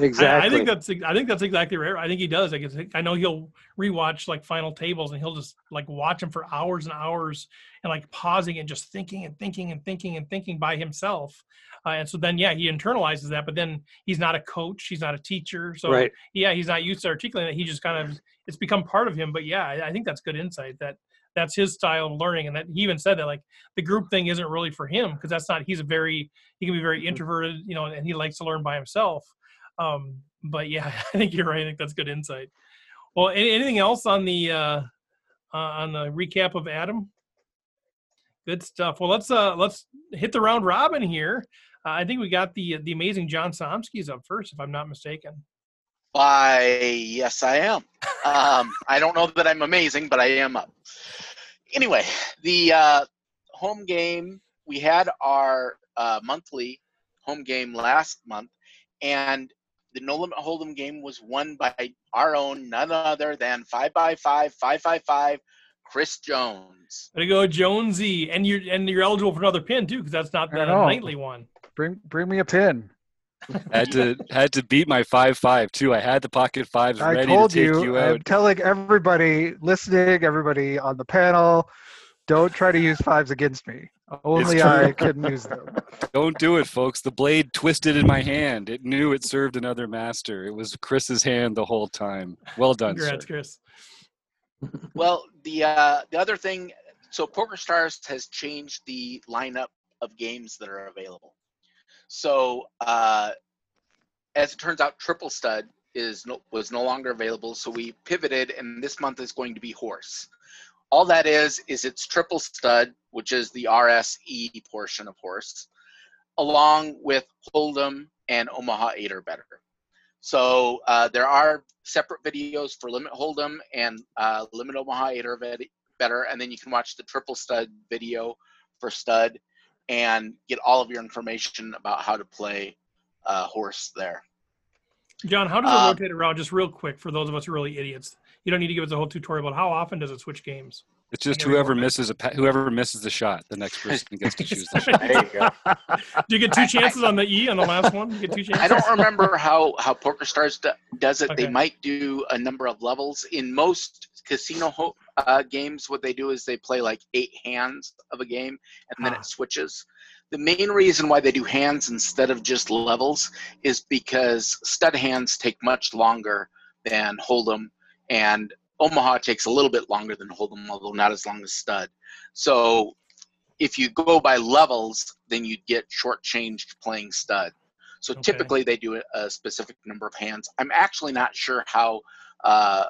Exactly. I think that's I think that's exactly right. I think he does. I guess I know he'll rewatch like final tables and he'll just like watch them for hours and hours and like pausing and just thinking and thinking and thinking and thinking by himself. Uh, and so then yeah, he internalizes that. But then he's not a coach. He's not a teacher. So right. yeah, he's not used to articulating it. He just kind of it's become part of him. But yeah, I, I think that's good insight. That that's his style of learning, and that he even said that like the group thing isn't really for him because that's not. He's a very he can be very introverted, you know, and he likes to learn by himself. Um, but yeah, I think you're right. I think that's good insight. Well, any, anything else on the uh, uh, on the recap of Adam? Good stuff. Well, let's uh let's hit the round robin here. Uh, I think we got the the amazing John Somsky's up first, if I'm not mistaken. Why, yes, I am. Um, I don't know that I'm amazing, but I am up. Anyway, the uh, home game, we had our uh, monthly home game last month, and the No Limit Hold'em game was won by our own, none other than 5 by 5 555 Chris Jones. There you go, Jonesy, and you're and you're eligible for another pin too, because that's not that the nightly one. Bring bring me a pin. Had to had to beat my five five too. I had the pocket fives I ready told to take you, you, I'm telling everybody listening, everybody on the panel, don't try to use fives against me. Only true. I can use them. Don't do it, folks. The blade twisted in my hand. It knew it served another master. It was Chris's hand the whole time. Well done, Congrats, sir. Chris. Well, the uh, the other thing, so PokerStars has changed the lineup of games that are available. So, uh, as it turns out, Triple Stud is no, was no longer available. So we pivoted, and this month is going to be Horse. All that is is it's Triple Stud, which is the RSE portion of Horse, along with Hold'em and Omaha Eight or better. So uh, there are separate videos for Limit Hold'em and uh, Limit Omaha 8 or better, and then you can watch the Triple Stud video for Stud and get all of your information about how to play uh, horse there. John, how does it Um, rotate around? Just real quick for those of us who are really idiots. You don't need to give us a whole tutorial, but how often does it switch games? It's just Here we go. whoever misses a pa- whoever misses the shot, the next person gets to choose the shot. There you go. Do you get two I- chances on the E on the last one? You get two chances. I don't remember how how PokerStars do, does it. Okay. They might do a number of levels in most casino ho- uh, games. What they do is they play like eight hands of a game, and then Ah. it switches. The main reason why they do hands instead of just levels is because stud hands take much longer than hold'em, and Omaha takes a little bit longer than hold'em, although not as long as stud. So if you go by levels, then you'd get shortchanged playing stud. So Okay. typically they do a, specific number of hands. I'm actually not sure how uh,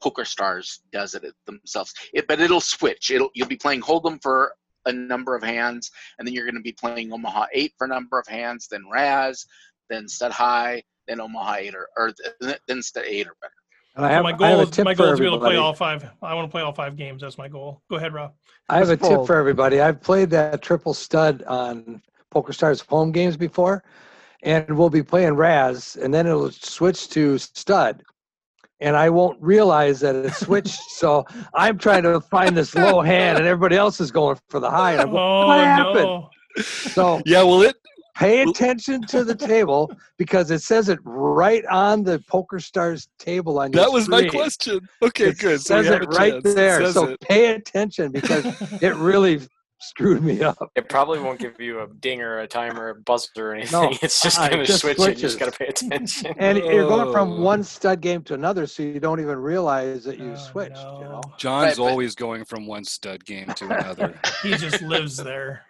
Poker Stars does it themselves, it, but it'll switch. It'll you'll be playing Hold'em for a number of hands, and then you're going to be playing Omaha Eight for a number of hands, then Razz, then Stud High, then Omaha Eight or, or then Stud Eight or better. And I So have, my I have goal a is tip my for goal is to be able to play all five. I want to play all five games. That's my goal. Go ahead, Rob. I have a Just tip for everybody. I've played that triple stud on PokerStars home games before, and we'll be playing Razz, and then it'll switch to stud, and I won't realize that it switched. so I'm trying to find this low hand, and everybody else is going for the high. And I'm going, Oh what happened? no! So Yeah, well, it Pay attention to the table because it says it right on the Poker Stars table on your That was my question. Okay, It good. Says have it right chance. There. says So it. pay attention because it really screwed me up. It probably won't give you a dinger, a timer, a buzzer, or anything. No, it's just going to just switch. it. You just got to pay attention. And you're going Oh. from one stud game to another, so you don't even realize that you Oh, switched. You know. John's Right, but- always going from one stud game to another. He just lives there.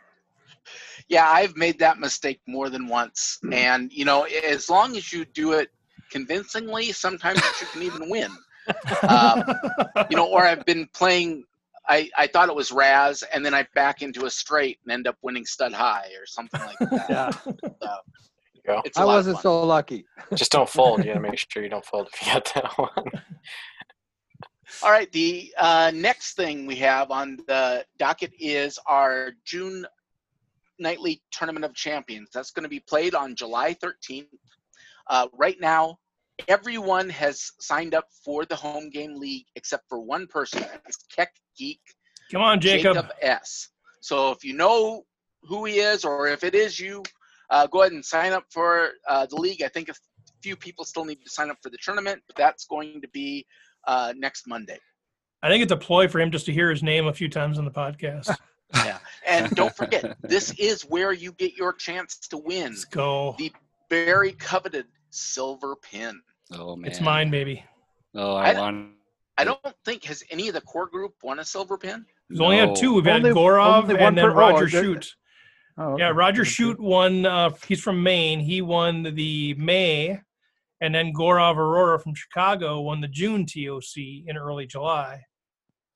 Yeah, I've made that mistake more than once. And, you know, as long as you do it convincingly, sometimes you can even win. Um, You know, or I've been playing, I, I thought it was Razz, and then I back into a straight and end up winning stud high or something like that. Yeah, Go. It's a I wasn't so lucky. Just don't fold. You got to make sure you don't fold if you got that one. All right, the uh, next thing we have on the docket is our June nightly tournament of champions. That's going to be played on July 13th. Uh, right now, everyone has signed up for the home game league except for one person. It's Keck Geek Come on, Jacob. S. So if you know who he is, or if it is you, uh, go ahead and sign up for uh, the league. I think a few people still need to sign up for the tournament, but that's going to be uh, next Monday. I think it's a ploy for him just to hear his name a few times on the podcast. Yeah. And don't forget, this is where you get your chance to win Let's go. the very coveted silver pin. Oh man, It's mine, baby. Oh, I- I want. I don't think has any of the core group won a silver pin. We've only had two. We've had Only- Gorov only and then per- oh, Roger there- Shoot. Oh, Yeah. Roger Okay. Shoot won. Uh, he's from Maine. He won the May, and then Gaurav Arora from Chicago won the June TOC in early July.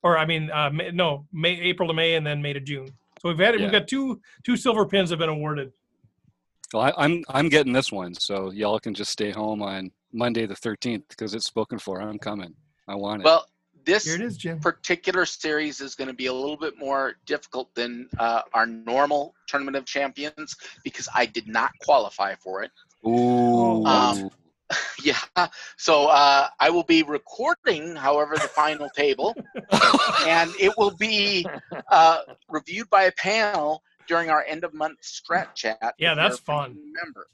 Or I mean, uh, May, no, May, April to May, and then May to June. So we've had Yeah. we've got two two silver pins have been awarded. Well, I, I'm I'm getting this one, so y'all can just stay home on Monday the 13th because it's spoken for. I'm coming. I want it. Well, this Here it is, Jim. particular series is going to be a little bit more difficult than uh, our normal tournament of champions because I did not qualify for it. Ooh. Um, Yeah, so uh, I will be recording, however, the final table, and it will be uh, reviewed by a panel during our end of month strat chat. Yeah, that's fun. Member.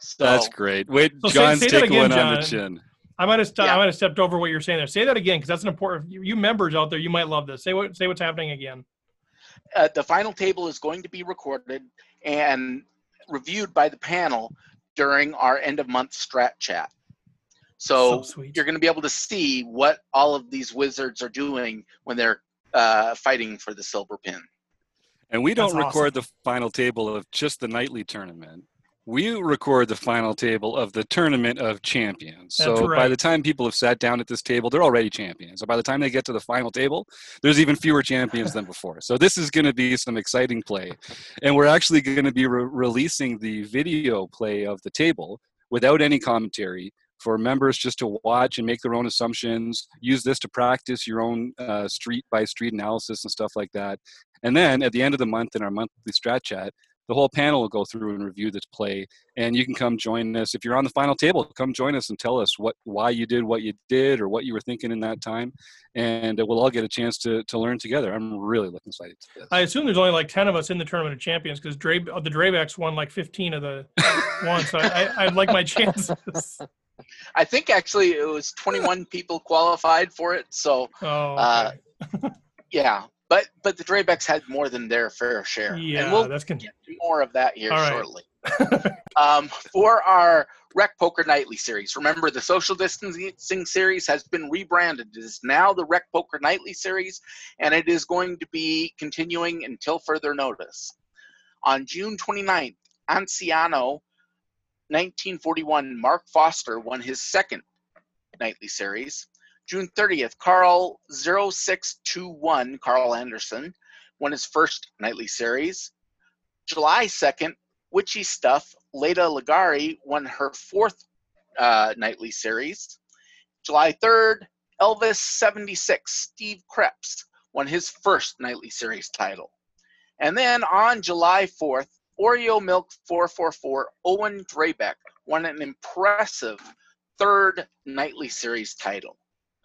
So, That's great. Wait, So say- John's say that taking again, one on the chin. I might have st- Yeah. I might have stepped over what you're saying there. Say that again because that's an important. You, you members out there, you might love this. Say what say what's happening again. uh, the final table is going to be recorded and reviewed by the panel during our end of month strat chat. So, So sweet. you're going to be able to see what all of these wizards are doing when they're uh, fighting for the silver pin. And we don't That's record the final table of just the nightly tournament. We record the final table of the tournament of champions. That's so by the time people have sat down at this table, they're already champions. So by the time they get to the final table, there's even fewer champions than before. So this is going to be some exciting play. And we're actually going to be re- releasing the video play of the table without any commentary for members just to watch and make their own assumptions. Use this to practice your own uh, street by street analysis and stuff like that. And then at the end of the month in our monthly strat chat, the whole panel will go through and review this play. And you can come join us. If you're on the final table, come join us and tell us what why you did what you did or what you were thinking in that time. And we'll all get a chance to, to learn together. I'm really looking excited to this. I assume there's only like ten of us in the tournament of champions because Dre, uh, the Drabecks won like 15 of the ones. So I, I, I'd like my chances. I think actually it was 21 people qualified for it. So Oh, Uh, yeah, but but the Drabecks had more than their fair share, yeah, and we'll that's con- get more of that here right. shortly. um, for our Rec Poker Nightly series, remember the social distancing series has been rebranded. It is now the Rec Poker Nightly series, and it is going to be continuing until further notice. On June 29th, Anciano 1941 Mark Foster won his second nightly series. June 30th, Carl 0621 Carl Anderson won his first nightly series. July 2nd, Witchy Stuff Leda Ligari won her fourth uh, nightly series. July 3rd, Elvis 76 Steve Krebs won his first nightly series title. And then on July 4th, Oreo Milk 444 Owen Drabeck won an impressive third nightly series title.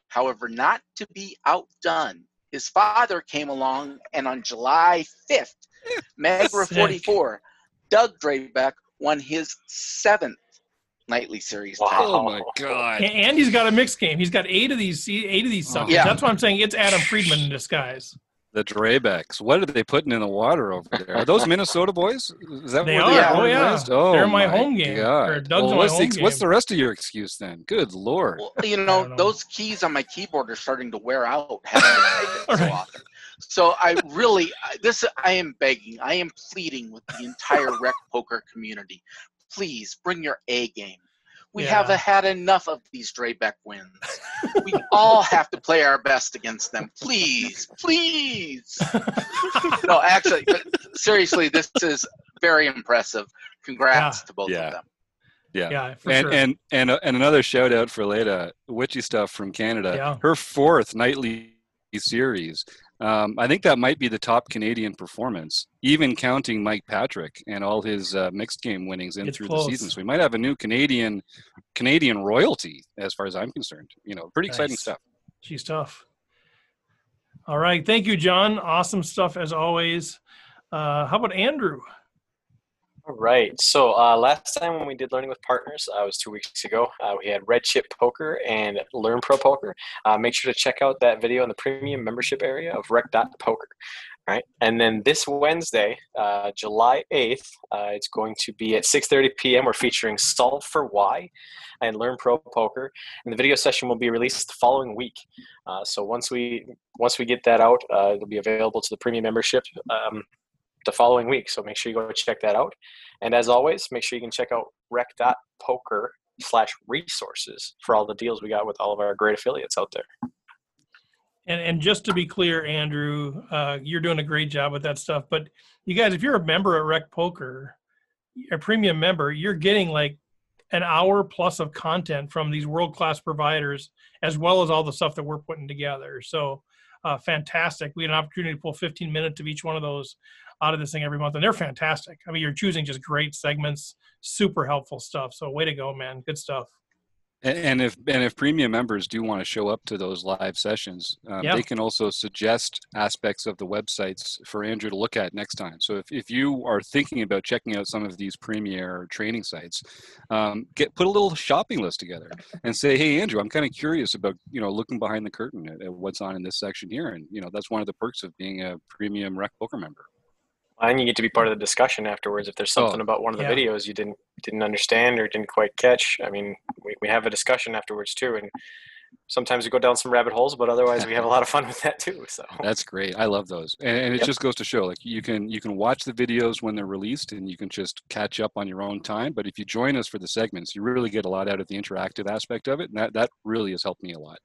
However, not to be outdone, his father came along and on July 5th, Magra Sick. 44 Doug Drabeck won his seventh nightly series Wow. title. Oh my god. A- Andy's got a mixed game. He's got eight of these eight of these oh. subjects. Yeah. That's what I'm saying it's Adam Friedman in disguise. The Drabecks. What are they putting in the water over there? Are those Minnesota boys? Is that They where are. they Oh, yeah. Oh, They're in my home game. God. Doug's Well, in my what's, the, home what's the rest of your excuse then? Good lord. Well, you know, know. those keys on my keyboard are starting to wear out having to type it so So I really, this I am begging, I am pleading with the entire rec poker community. Please bring your A game. We Yeah. have had enough of these Drabeck wins. We all have to play our best against them. Please, please. No, actually, seriously, this is very impressive. Congrats Yeah. to both Yeah. of them. Yeah. Yeah, for and, sure. and and uh, and another shout out for Leda, Witchy Stuff from Canada. Yeah. Her fourth nightly series. Um, I think that might be the top Canadian performance, even counting Mike Patrick and all his uh, mixed game winnings in It's through close. the season. So we might have a new Canadian Canadian royalty, as far as I'm concerned. You know, pretty exciting stuff. She's tough. All right. Thank you, John. Awesome stuff as always. Uh, how about Andrew? Right. So uh, last time when we did learning with partners, uh, was two weeks ago. Uh, we had Red Chip Poker and Learn Pro Poker. Uh, make sure to check out that video in the premium membership area of Rec.Poker. All right. And then this Wednesday, uh, July 8th, uh, it's going to be at 6:30 p.m. We're featuring Solve for Why and Learn Pro Poker, and the video session will be released the following week. Uh, so once we once we get that out, it'll be available to the premium membership. Um, the following week. So make sure you go check that out. And as always, make sure you can check out rec.poker slash resources for all the deals we got with all of our great affiliates out there. And and just to be clear, Andrew, uh, you're doing a great job with that stuff. But you guys, if you're a member at Rec Poker, a premium member, you're getting like an hour plus of content from these world class providers, as well as all the stuff that we're putting together. So uh, fantastic. We had an opportunity to pull 15 minutes of each one of those out of this thing every month, and they're fantastic. I mean, you're choosing just great segments, super helpful stuff. So way to go, man. Good stuff. And, and if and if premium members do want to show up to those live sessions, um, Yeah. they can also suggest aspects of the websites for Andrew to look at next time. So if, if you are thinking about checking out some of these premier training sites, um, get put a little shopping list together and say, hey Andrew, I'm kind of curious about you know looking behind the curtain at, at what's on in this section here, and you know that's one of the perks of being a premium Rec Poker member. And you get to be part of the discussion afterwards. If there's oh, something Oh, about one of the yeah. videos you didn't didn't understand or didn't quite catch, I mean, we, we have a discussion afterwards too. And sometimes we go down some rabbit holes, but otherwise we have a lot of fun with that too. So That's great. I love those, and, and it Yep. just goes to show, like you can you can watch the videos when they're released, and you can just catch up on your own time. But if you join us for the segments, you really get a lot out of the interactive aspect of it, and that that really has helped me a lot.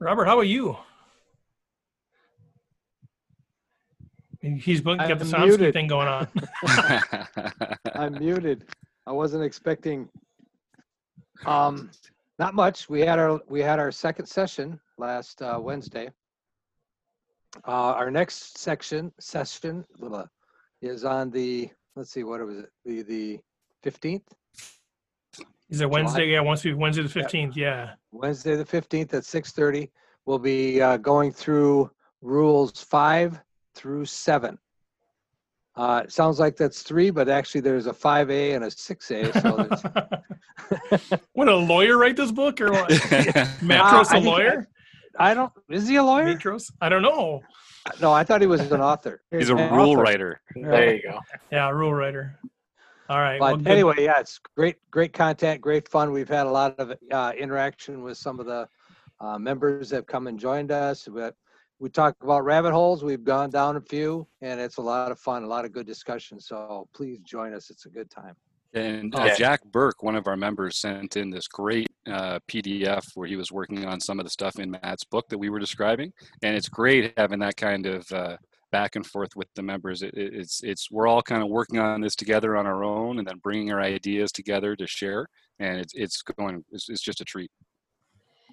Robert, how are you? He's got I'm the Somsky muted. thing going on. I'm muted. I wasn't expecting. Um, not much. We had our we had our second session last uh, Wednesday. Uh, our next section session blah, blah, is on the let's see what it was it the the fifteenth Is it Wednesday? Yeah, once we Wednesday the fifteenth. Yeah. Wednesday the fifteenth at six thirty. We'll be uh, going through rules five through seven. Uh, it sounds like that's three, but actually there's a five A and a six A. So there's, what a lawyer write this book or what? Uh, Matros I a think lawyer? I don't. Is he a lawyer? Matros? I don't know. No, I thought he was an author. He's a rule author. writer. there you go. Yeah, rule writer. All right. well, But good. anyway, yeah, it's great, great content, great fun. We've had a lot of uh, interaction with some of the uh, members that have come and joined us. But we talk about rabbit holes. We've gone down a few, and it's a lot of fun, a lot of good discussion. So please join us. It's a good time. And uh, Jack Burke, one of our members, sent in this great uh, PDF where he was working on some of the stuff in Matt's book that we were describing, and it's great having that kind of uh, back and forth with the members. It, it- it's it's we're all kind of working on this together on our own, and then bringing our ideas together to share, and it's it's going it's, it's just a treat.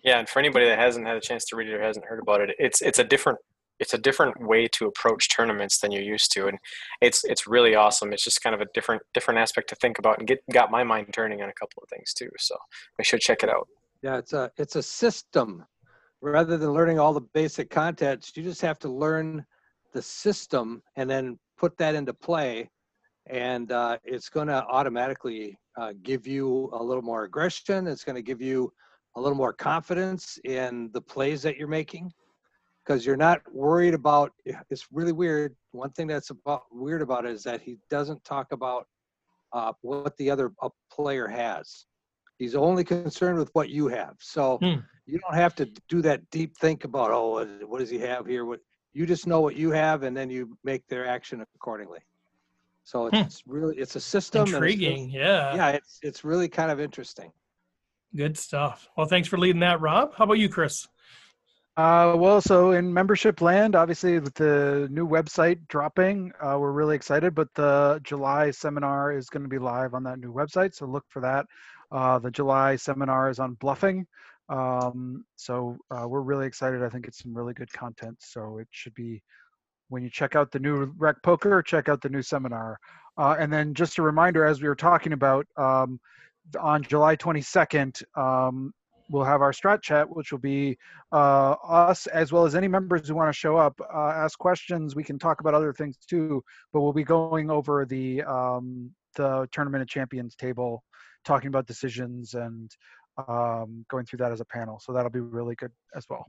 Yeah, and for anybody that hasn't had a chance to read it or hasn't heard about it, it's it's a different it's a different way to approach tournaments than you're used to, and it's it's really awesome. It's just kind of a different different aspect to think about and get got my mind turning on a couple of things too. So make sure to check it out. Yeah, it's a it's a system. Rather than learning all the basic content, you just have to learn the system and then put that into play, and uh, it's going to automatically uh, give you a little more aggression. It's going to give you a little more confidence in the plays that you're making because you're not worried about it's really weird one thing that's about weird about it is that he doesn't talk about uh, what the other uh, player has he's only concerned with what you have so Hmm. you don't have to do that deep think about oh what- does he have here what you just know what you have and then you make their action accordingly so it's, Hmm. it's really it's a system and it's really- Intriguing. Yeah. yeah it's it's really kind of interesting Good stuff. Well, thanks for leading that, Rob. How about you, Chris? Uh, well, so in membership land, obviously with the new website dropping, uh, we're really excited. But the July seminar is going to be live on that new website, so look for that. Uh, the July seminar is on bluffing, um, so uh, we're really excited. I think it's some really good content. So it should be when you check out the new Rec Poker, check out the new seminar. Uh, and then just a reminder, as we were talking about, um, on July 22nd, um, we'll have our strat chat, which will be uh, us as well as any members who want to show up, uh, ask questions. We can talk about other things too, but we'll be going over the um, the tournament of champions table, talking about decisions and um, going through that as a panel. So that'll be really good as well.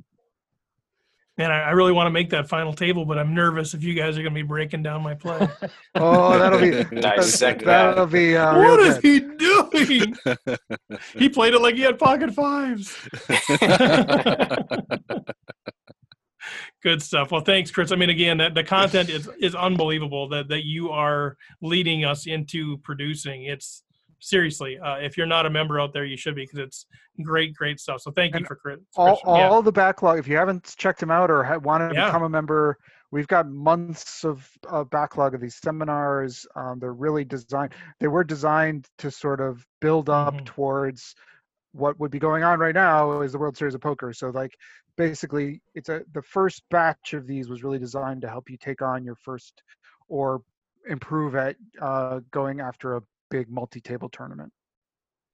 Man, I, I really want to make that final table, but I'm nervous if you guys are going to be breaking down my play. Oh, that'll be Dissect that'll be uh, what real is good. he doing? he played it like he had pocket fives. Good stuff. Well, thanks, Chris. I mean, again, that the content is is unbelievable that that you are leading us into producing. It's seriously, uh, if you're not a member out there, you should be because it's great, great stuff. So thank you for Chris. all, Chris. Yeah. the backlog if you haven't checked them out or ha- want to Yeah. become a member we've got months of uh, backlog of these seminars um, they're really designed they were designed to sort of build up Mhm. towards what would be going on right now is the world series of poker so like basically it's a the first batch of these was really designed to help you take on your first or improve at uh, going after a big multi-table tournament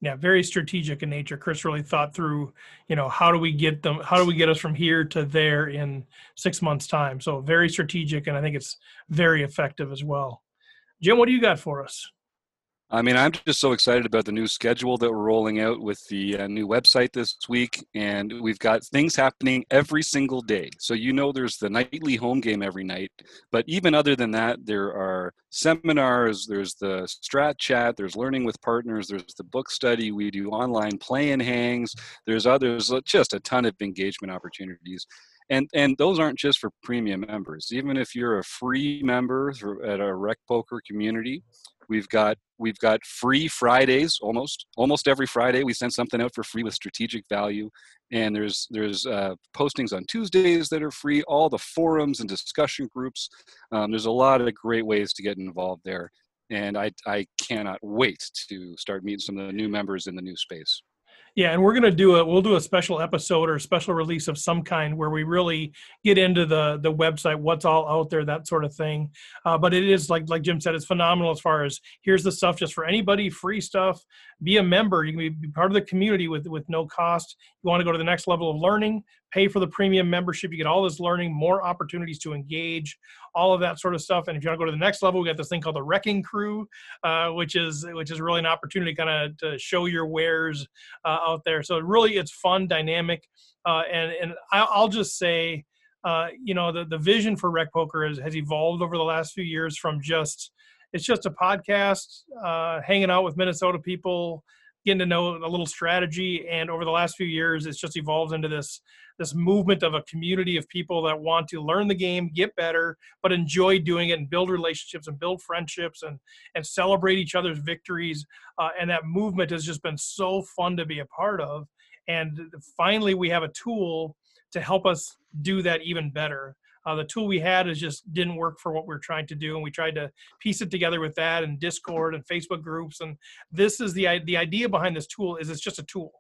yeah very strategic in nature. Chris really thought through you know how do we get them how do we get us from here to there in six months time? So very strategic and i think it's very effective as well. Jim what do you got for us I mean, I'm just so excited about the new schedule that we're rolling out with the uh, new website this week. And we've got things happening every single day. So, you know, there's the nightly home game every night. But even other than that, there are seminars, there's the strat chat, there's learning with partners, there's the book study, we do online play and hangs, there's others, uh, just a ton of engagement opportunities. And, and those aren't just for premium members. Even if you're a free member at a Rec Poker community, We've got we've got free Fridays almost almost every Friday. We send something out for free with strategic value, and there's there's uh, postings on Tuesdays that are free. All the forums and discussion groups. Um, there's a lot of great ways to get involved there, and I I cannot wait to start meeting some of the new members in the new space. Yeah, and we're gonna do a we'll do a special episode or special release of some kind where we really get into the the website, what's all out there, that sort of thing. Uh, but it is like like Jim said, it's phenomenal as far as here's the stuff just for anybody, free stuff. Be a member. You can be part of the community with with no cost. You want to go to the next level of learning, pay for the premium membership. You get all this learning, more opportunities to engage, all of that sort of stuff. And if you want to go to the next level, we got this thing called the Wrecking Crew, uh, which is which is really an opportunity kind of to show your wares uh, out there. So really, it's fun, dynamic, uh, and and I'll just say, uh, you know, the the vision for Rec Poker has, has evolved over the last few years from just it's just a podcast, uh, hanging out with Minnesota people, getting to know a little strategy, and over the last few years, it's just evolved into this this movement of a community of people that want to learn the game, get better, but enjoy doing it and build relationships and build friendships and and celebrate each other's victories. Uh, and that movement has just been so fun to be a part of. And finally we have a tool to help us do that even better uh, the tool we had is just didn't work for what we are trying to do and we tried to piece it together with that and discord and facebook groups and this is the the idea behind this tool is it's just a tool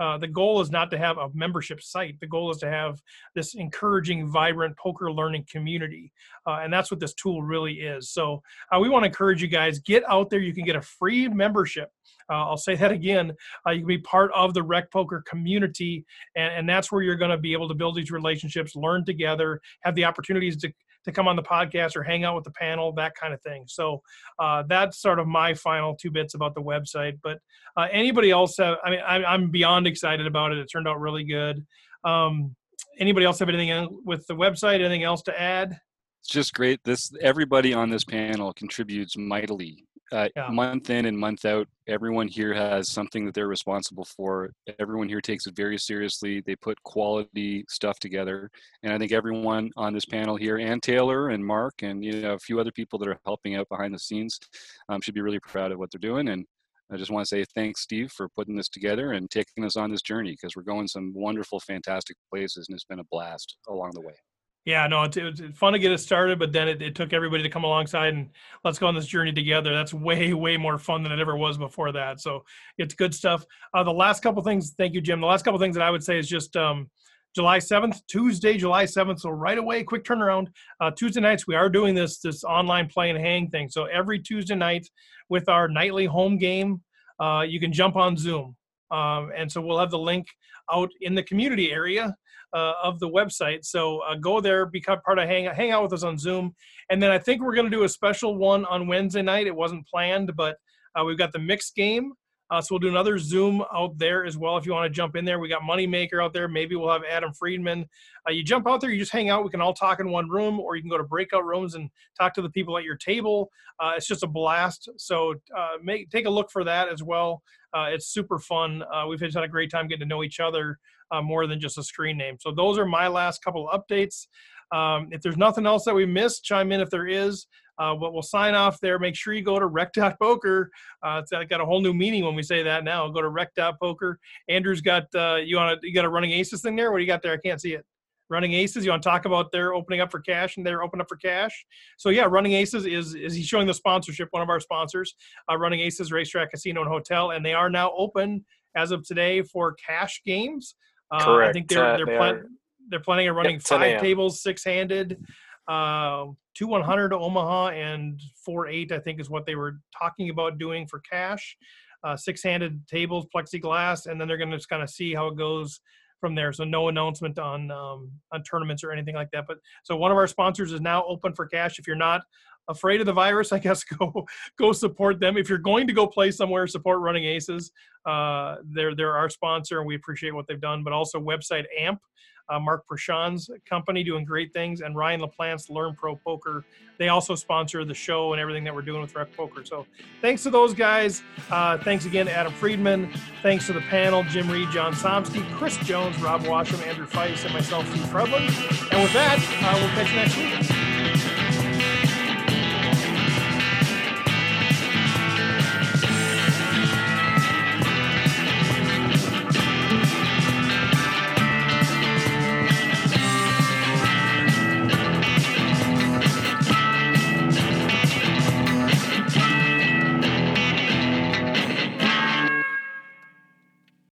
uh, the goal is not to have a membership site. The goal is to have this encouraging, vibrant poker learning community, uh, and that's what this tool really is. So uh, we want to encourage you guys get out there. You can get a free membership. Uh, I'll say that again. Uh, you can be part of the Rec Poker community, and, and that's where you're going to be able to build these relationships, learn together, have the opportunities to to come on the podcast or hang out with the panel, that kind of thing. So uh, that's sort of my final two bits about the website. But uh, anybody else have? I mean, I, am beyond excited about it. It turned out really good. Um, anybody else have anything with the website? Anything else to add? It's just great. This everybody on this panel contributes mightily uh, yeah. month in and month out, everyone here has something that they're responsible for. Everyone here takes it very seriously. They put quality stuff together, and I think everyone on this panel here, and Taylor and Mark, and you know a few other people that are helping out behind the scenes, um, should be really proud of what they're doing. And I just want to say thanks, Steve, for putting this together and taking us on this journey because we're going some wonderful, fantastic places, and it's been a blast along the way. Yeah, no, it's, it's fun to get it started, but then it, it took everybody to come alongside and let's go on this journey together. That's way, way more fun than it ever was before that. So it's good stuff. Uh, the last couple things, thank you, Jim. The last couple things that I would say is just um, July 7th, Tuesday, July 7th. So right away, quick turnaround. Uh, Tuesday nights, we are doing this this online play and hang thing. So every Tuesday night with our nightly home game, uh, you can jump on Zoom. Um, and so we'll have the link out in the community area uh, of the website. So uh, go there, become part of hang hang out with us on Zoom, and then I think we're going to do a special one on Wednesday night. It wasn't planned, but uh, we've got the mixed game. Uh, so we'll do another Zoom out there as well if you want to jump in there. We got Moneymaker out there. Maybe we'll have Adam Friedman. Uh, you jump out there, you just hang out. We can all talk in one room, or you can go to breakout rooms and talk to the people at your table. Uh, it's just a blast. So make take a look for that as well. it's super fun. we've just had a great time getting to know each other uh, more than just a screen name. So those are my last couple updates. Um, if there's nothing else that we missed, chime in if there is. Uh, but we'll sign off there. Make sure you go to rec.poker. Uh, it's got a whole new meaning when we say that now. Go to rec.poker. Andrew's got uh, you want you got a running aces thing there. What do you got there? I can't see it. Running Aces. You want to talk about their opening up for cash and they're open up for cash. So yeah, Running Aces is is he showing the sponsorship? One of our sponsors, uh, Running Aces Racetrack Casino and Hotel, and they are now open as of today for cash games. Uh, Correct. I think they're they're, they plan- they're planning on running yep, five tables, six handed, uh, two 100 to Omaha and four eight. I think is what they were talking about doing for cash. Uh, six handed tables, plexiglass, and then they're going to just kind of see how it goes from there. So no announcement on um, on tournaments or anything like that. But so one of our sponsors is now open for cash. If you're not afraid of the virus, I guess go go support them. If you're going to go play somewhere, support Running Aces. Uh, they're they're our sponsor, and we appreciate what they've done. But also website AMP, uh, Mark Prashant's company, doing great things, and Ryan LaPlante's Learn Pro Poker. They also sponsor the show and everything that we're doing with Rec Poker. So thanks to those guys. Uh, thanks again to Adam Friedman. Thanks to the panel, Jim Reed, John Somsky, Chris Jones, Rob Washam, Andrew Feist, and myself, Steve Fredlund. And with that, uh, we'll catch you next week.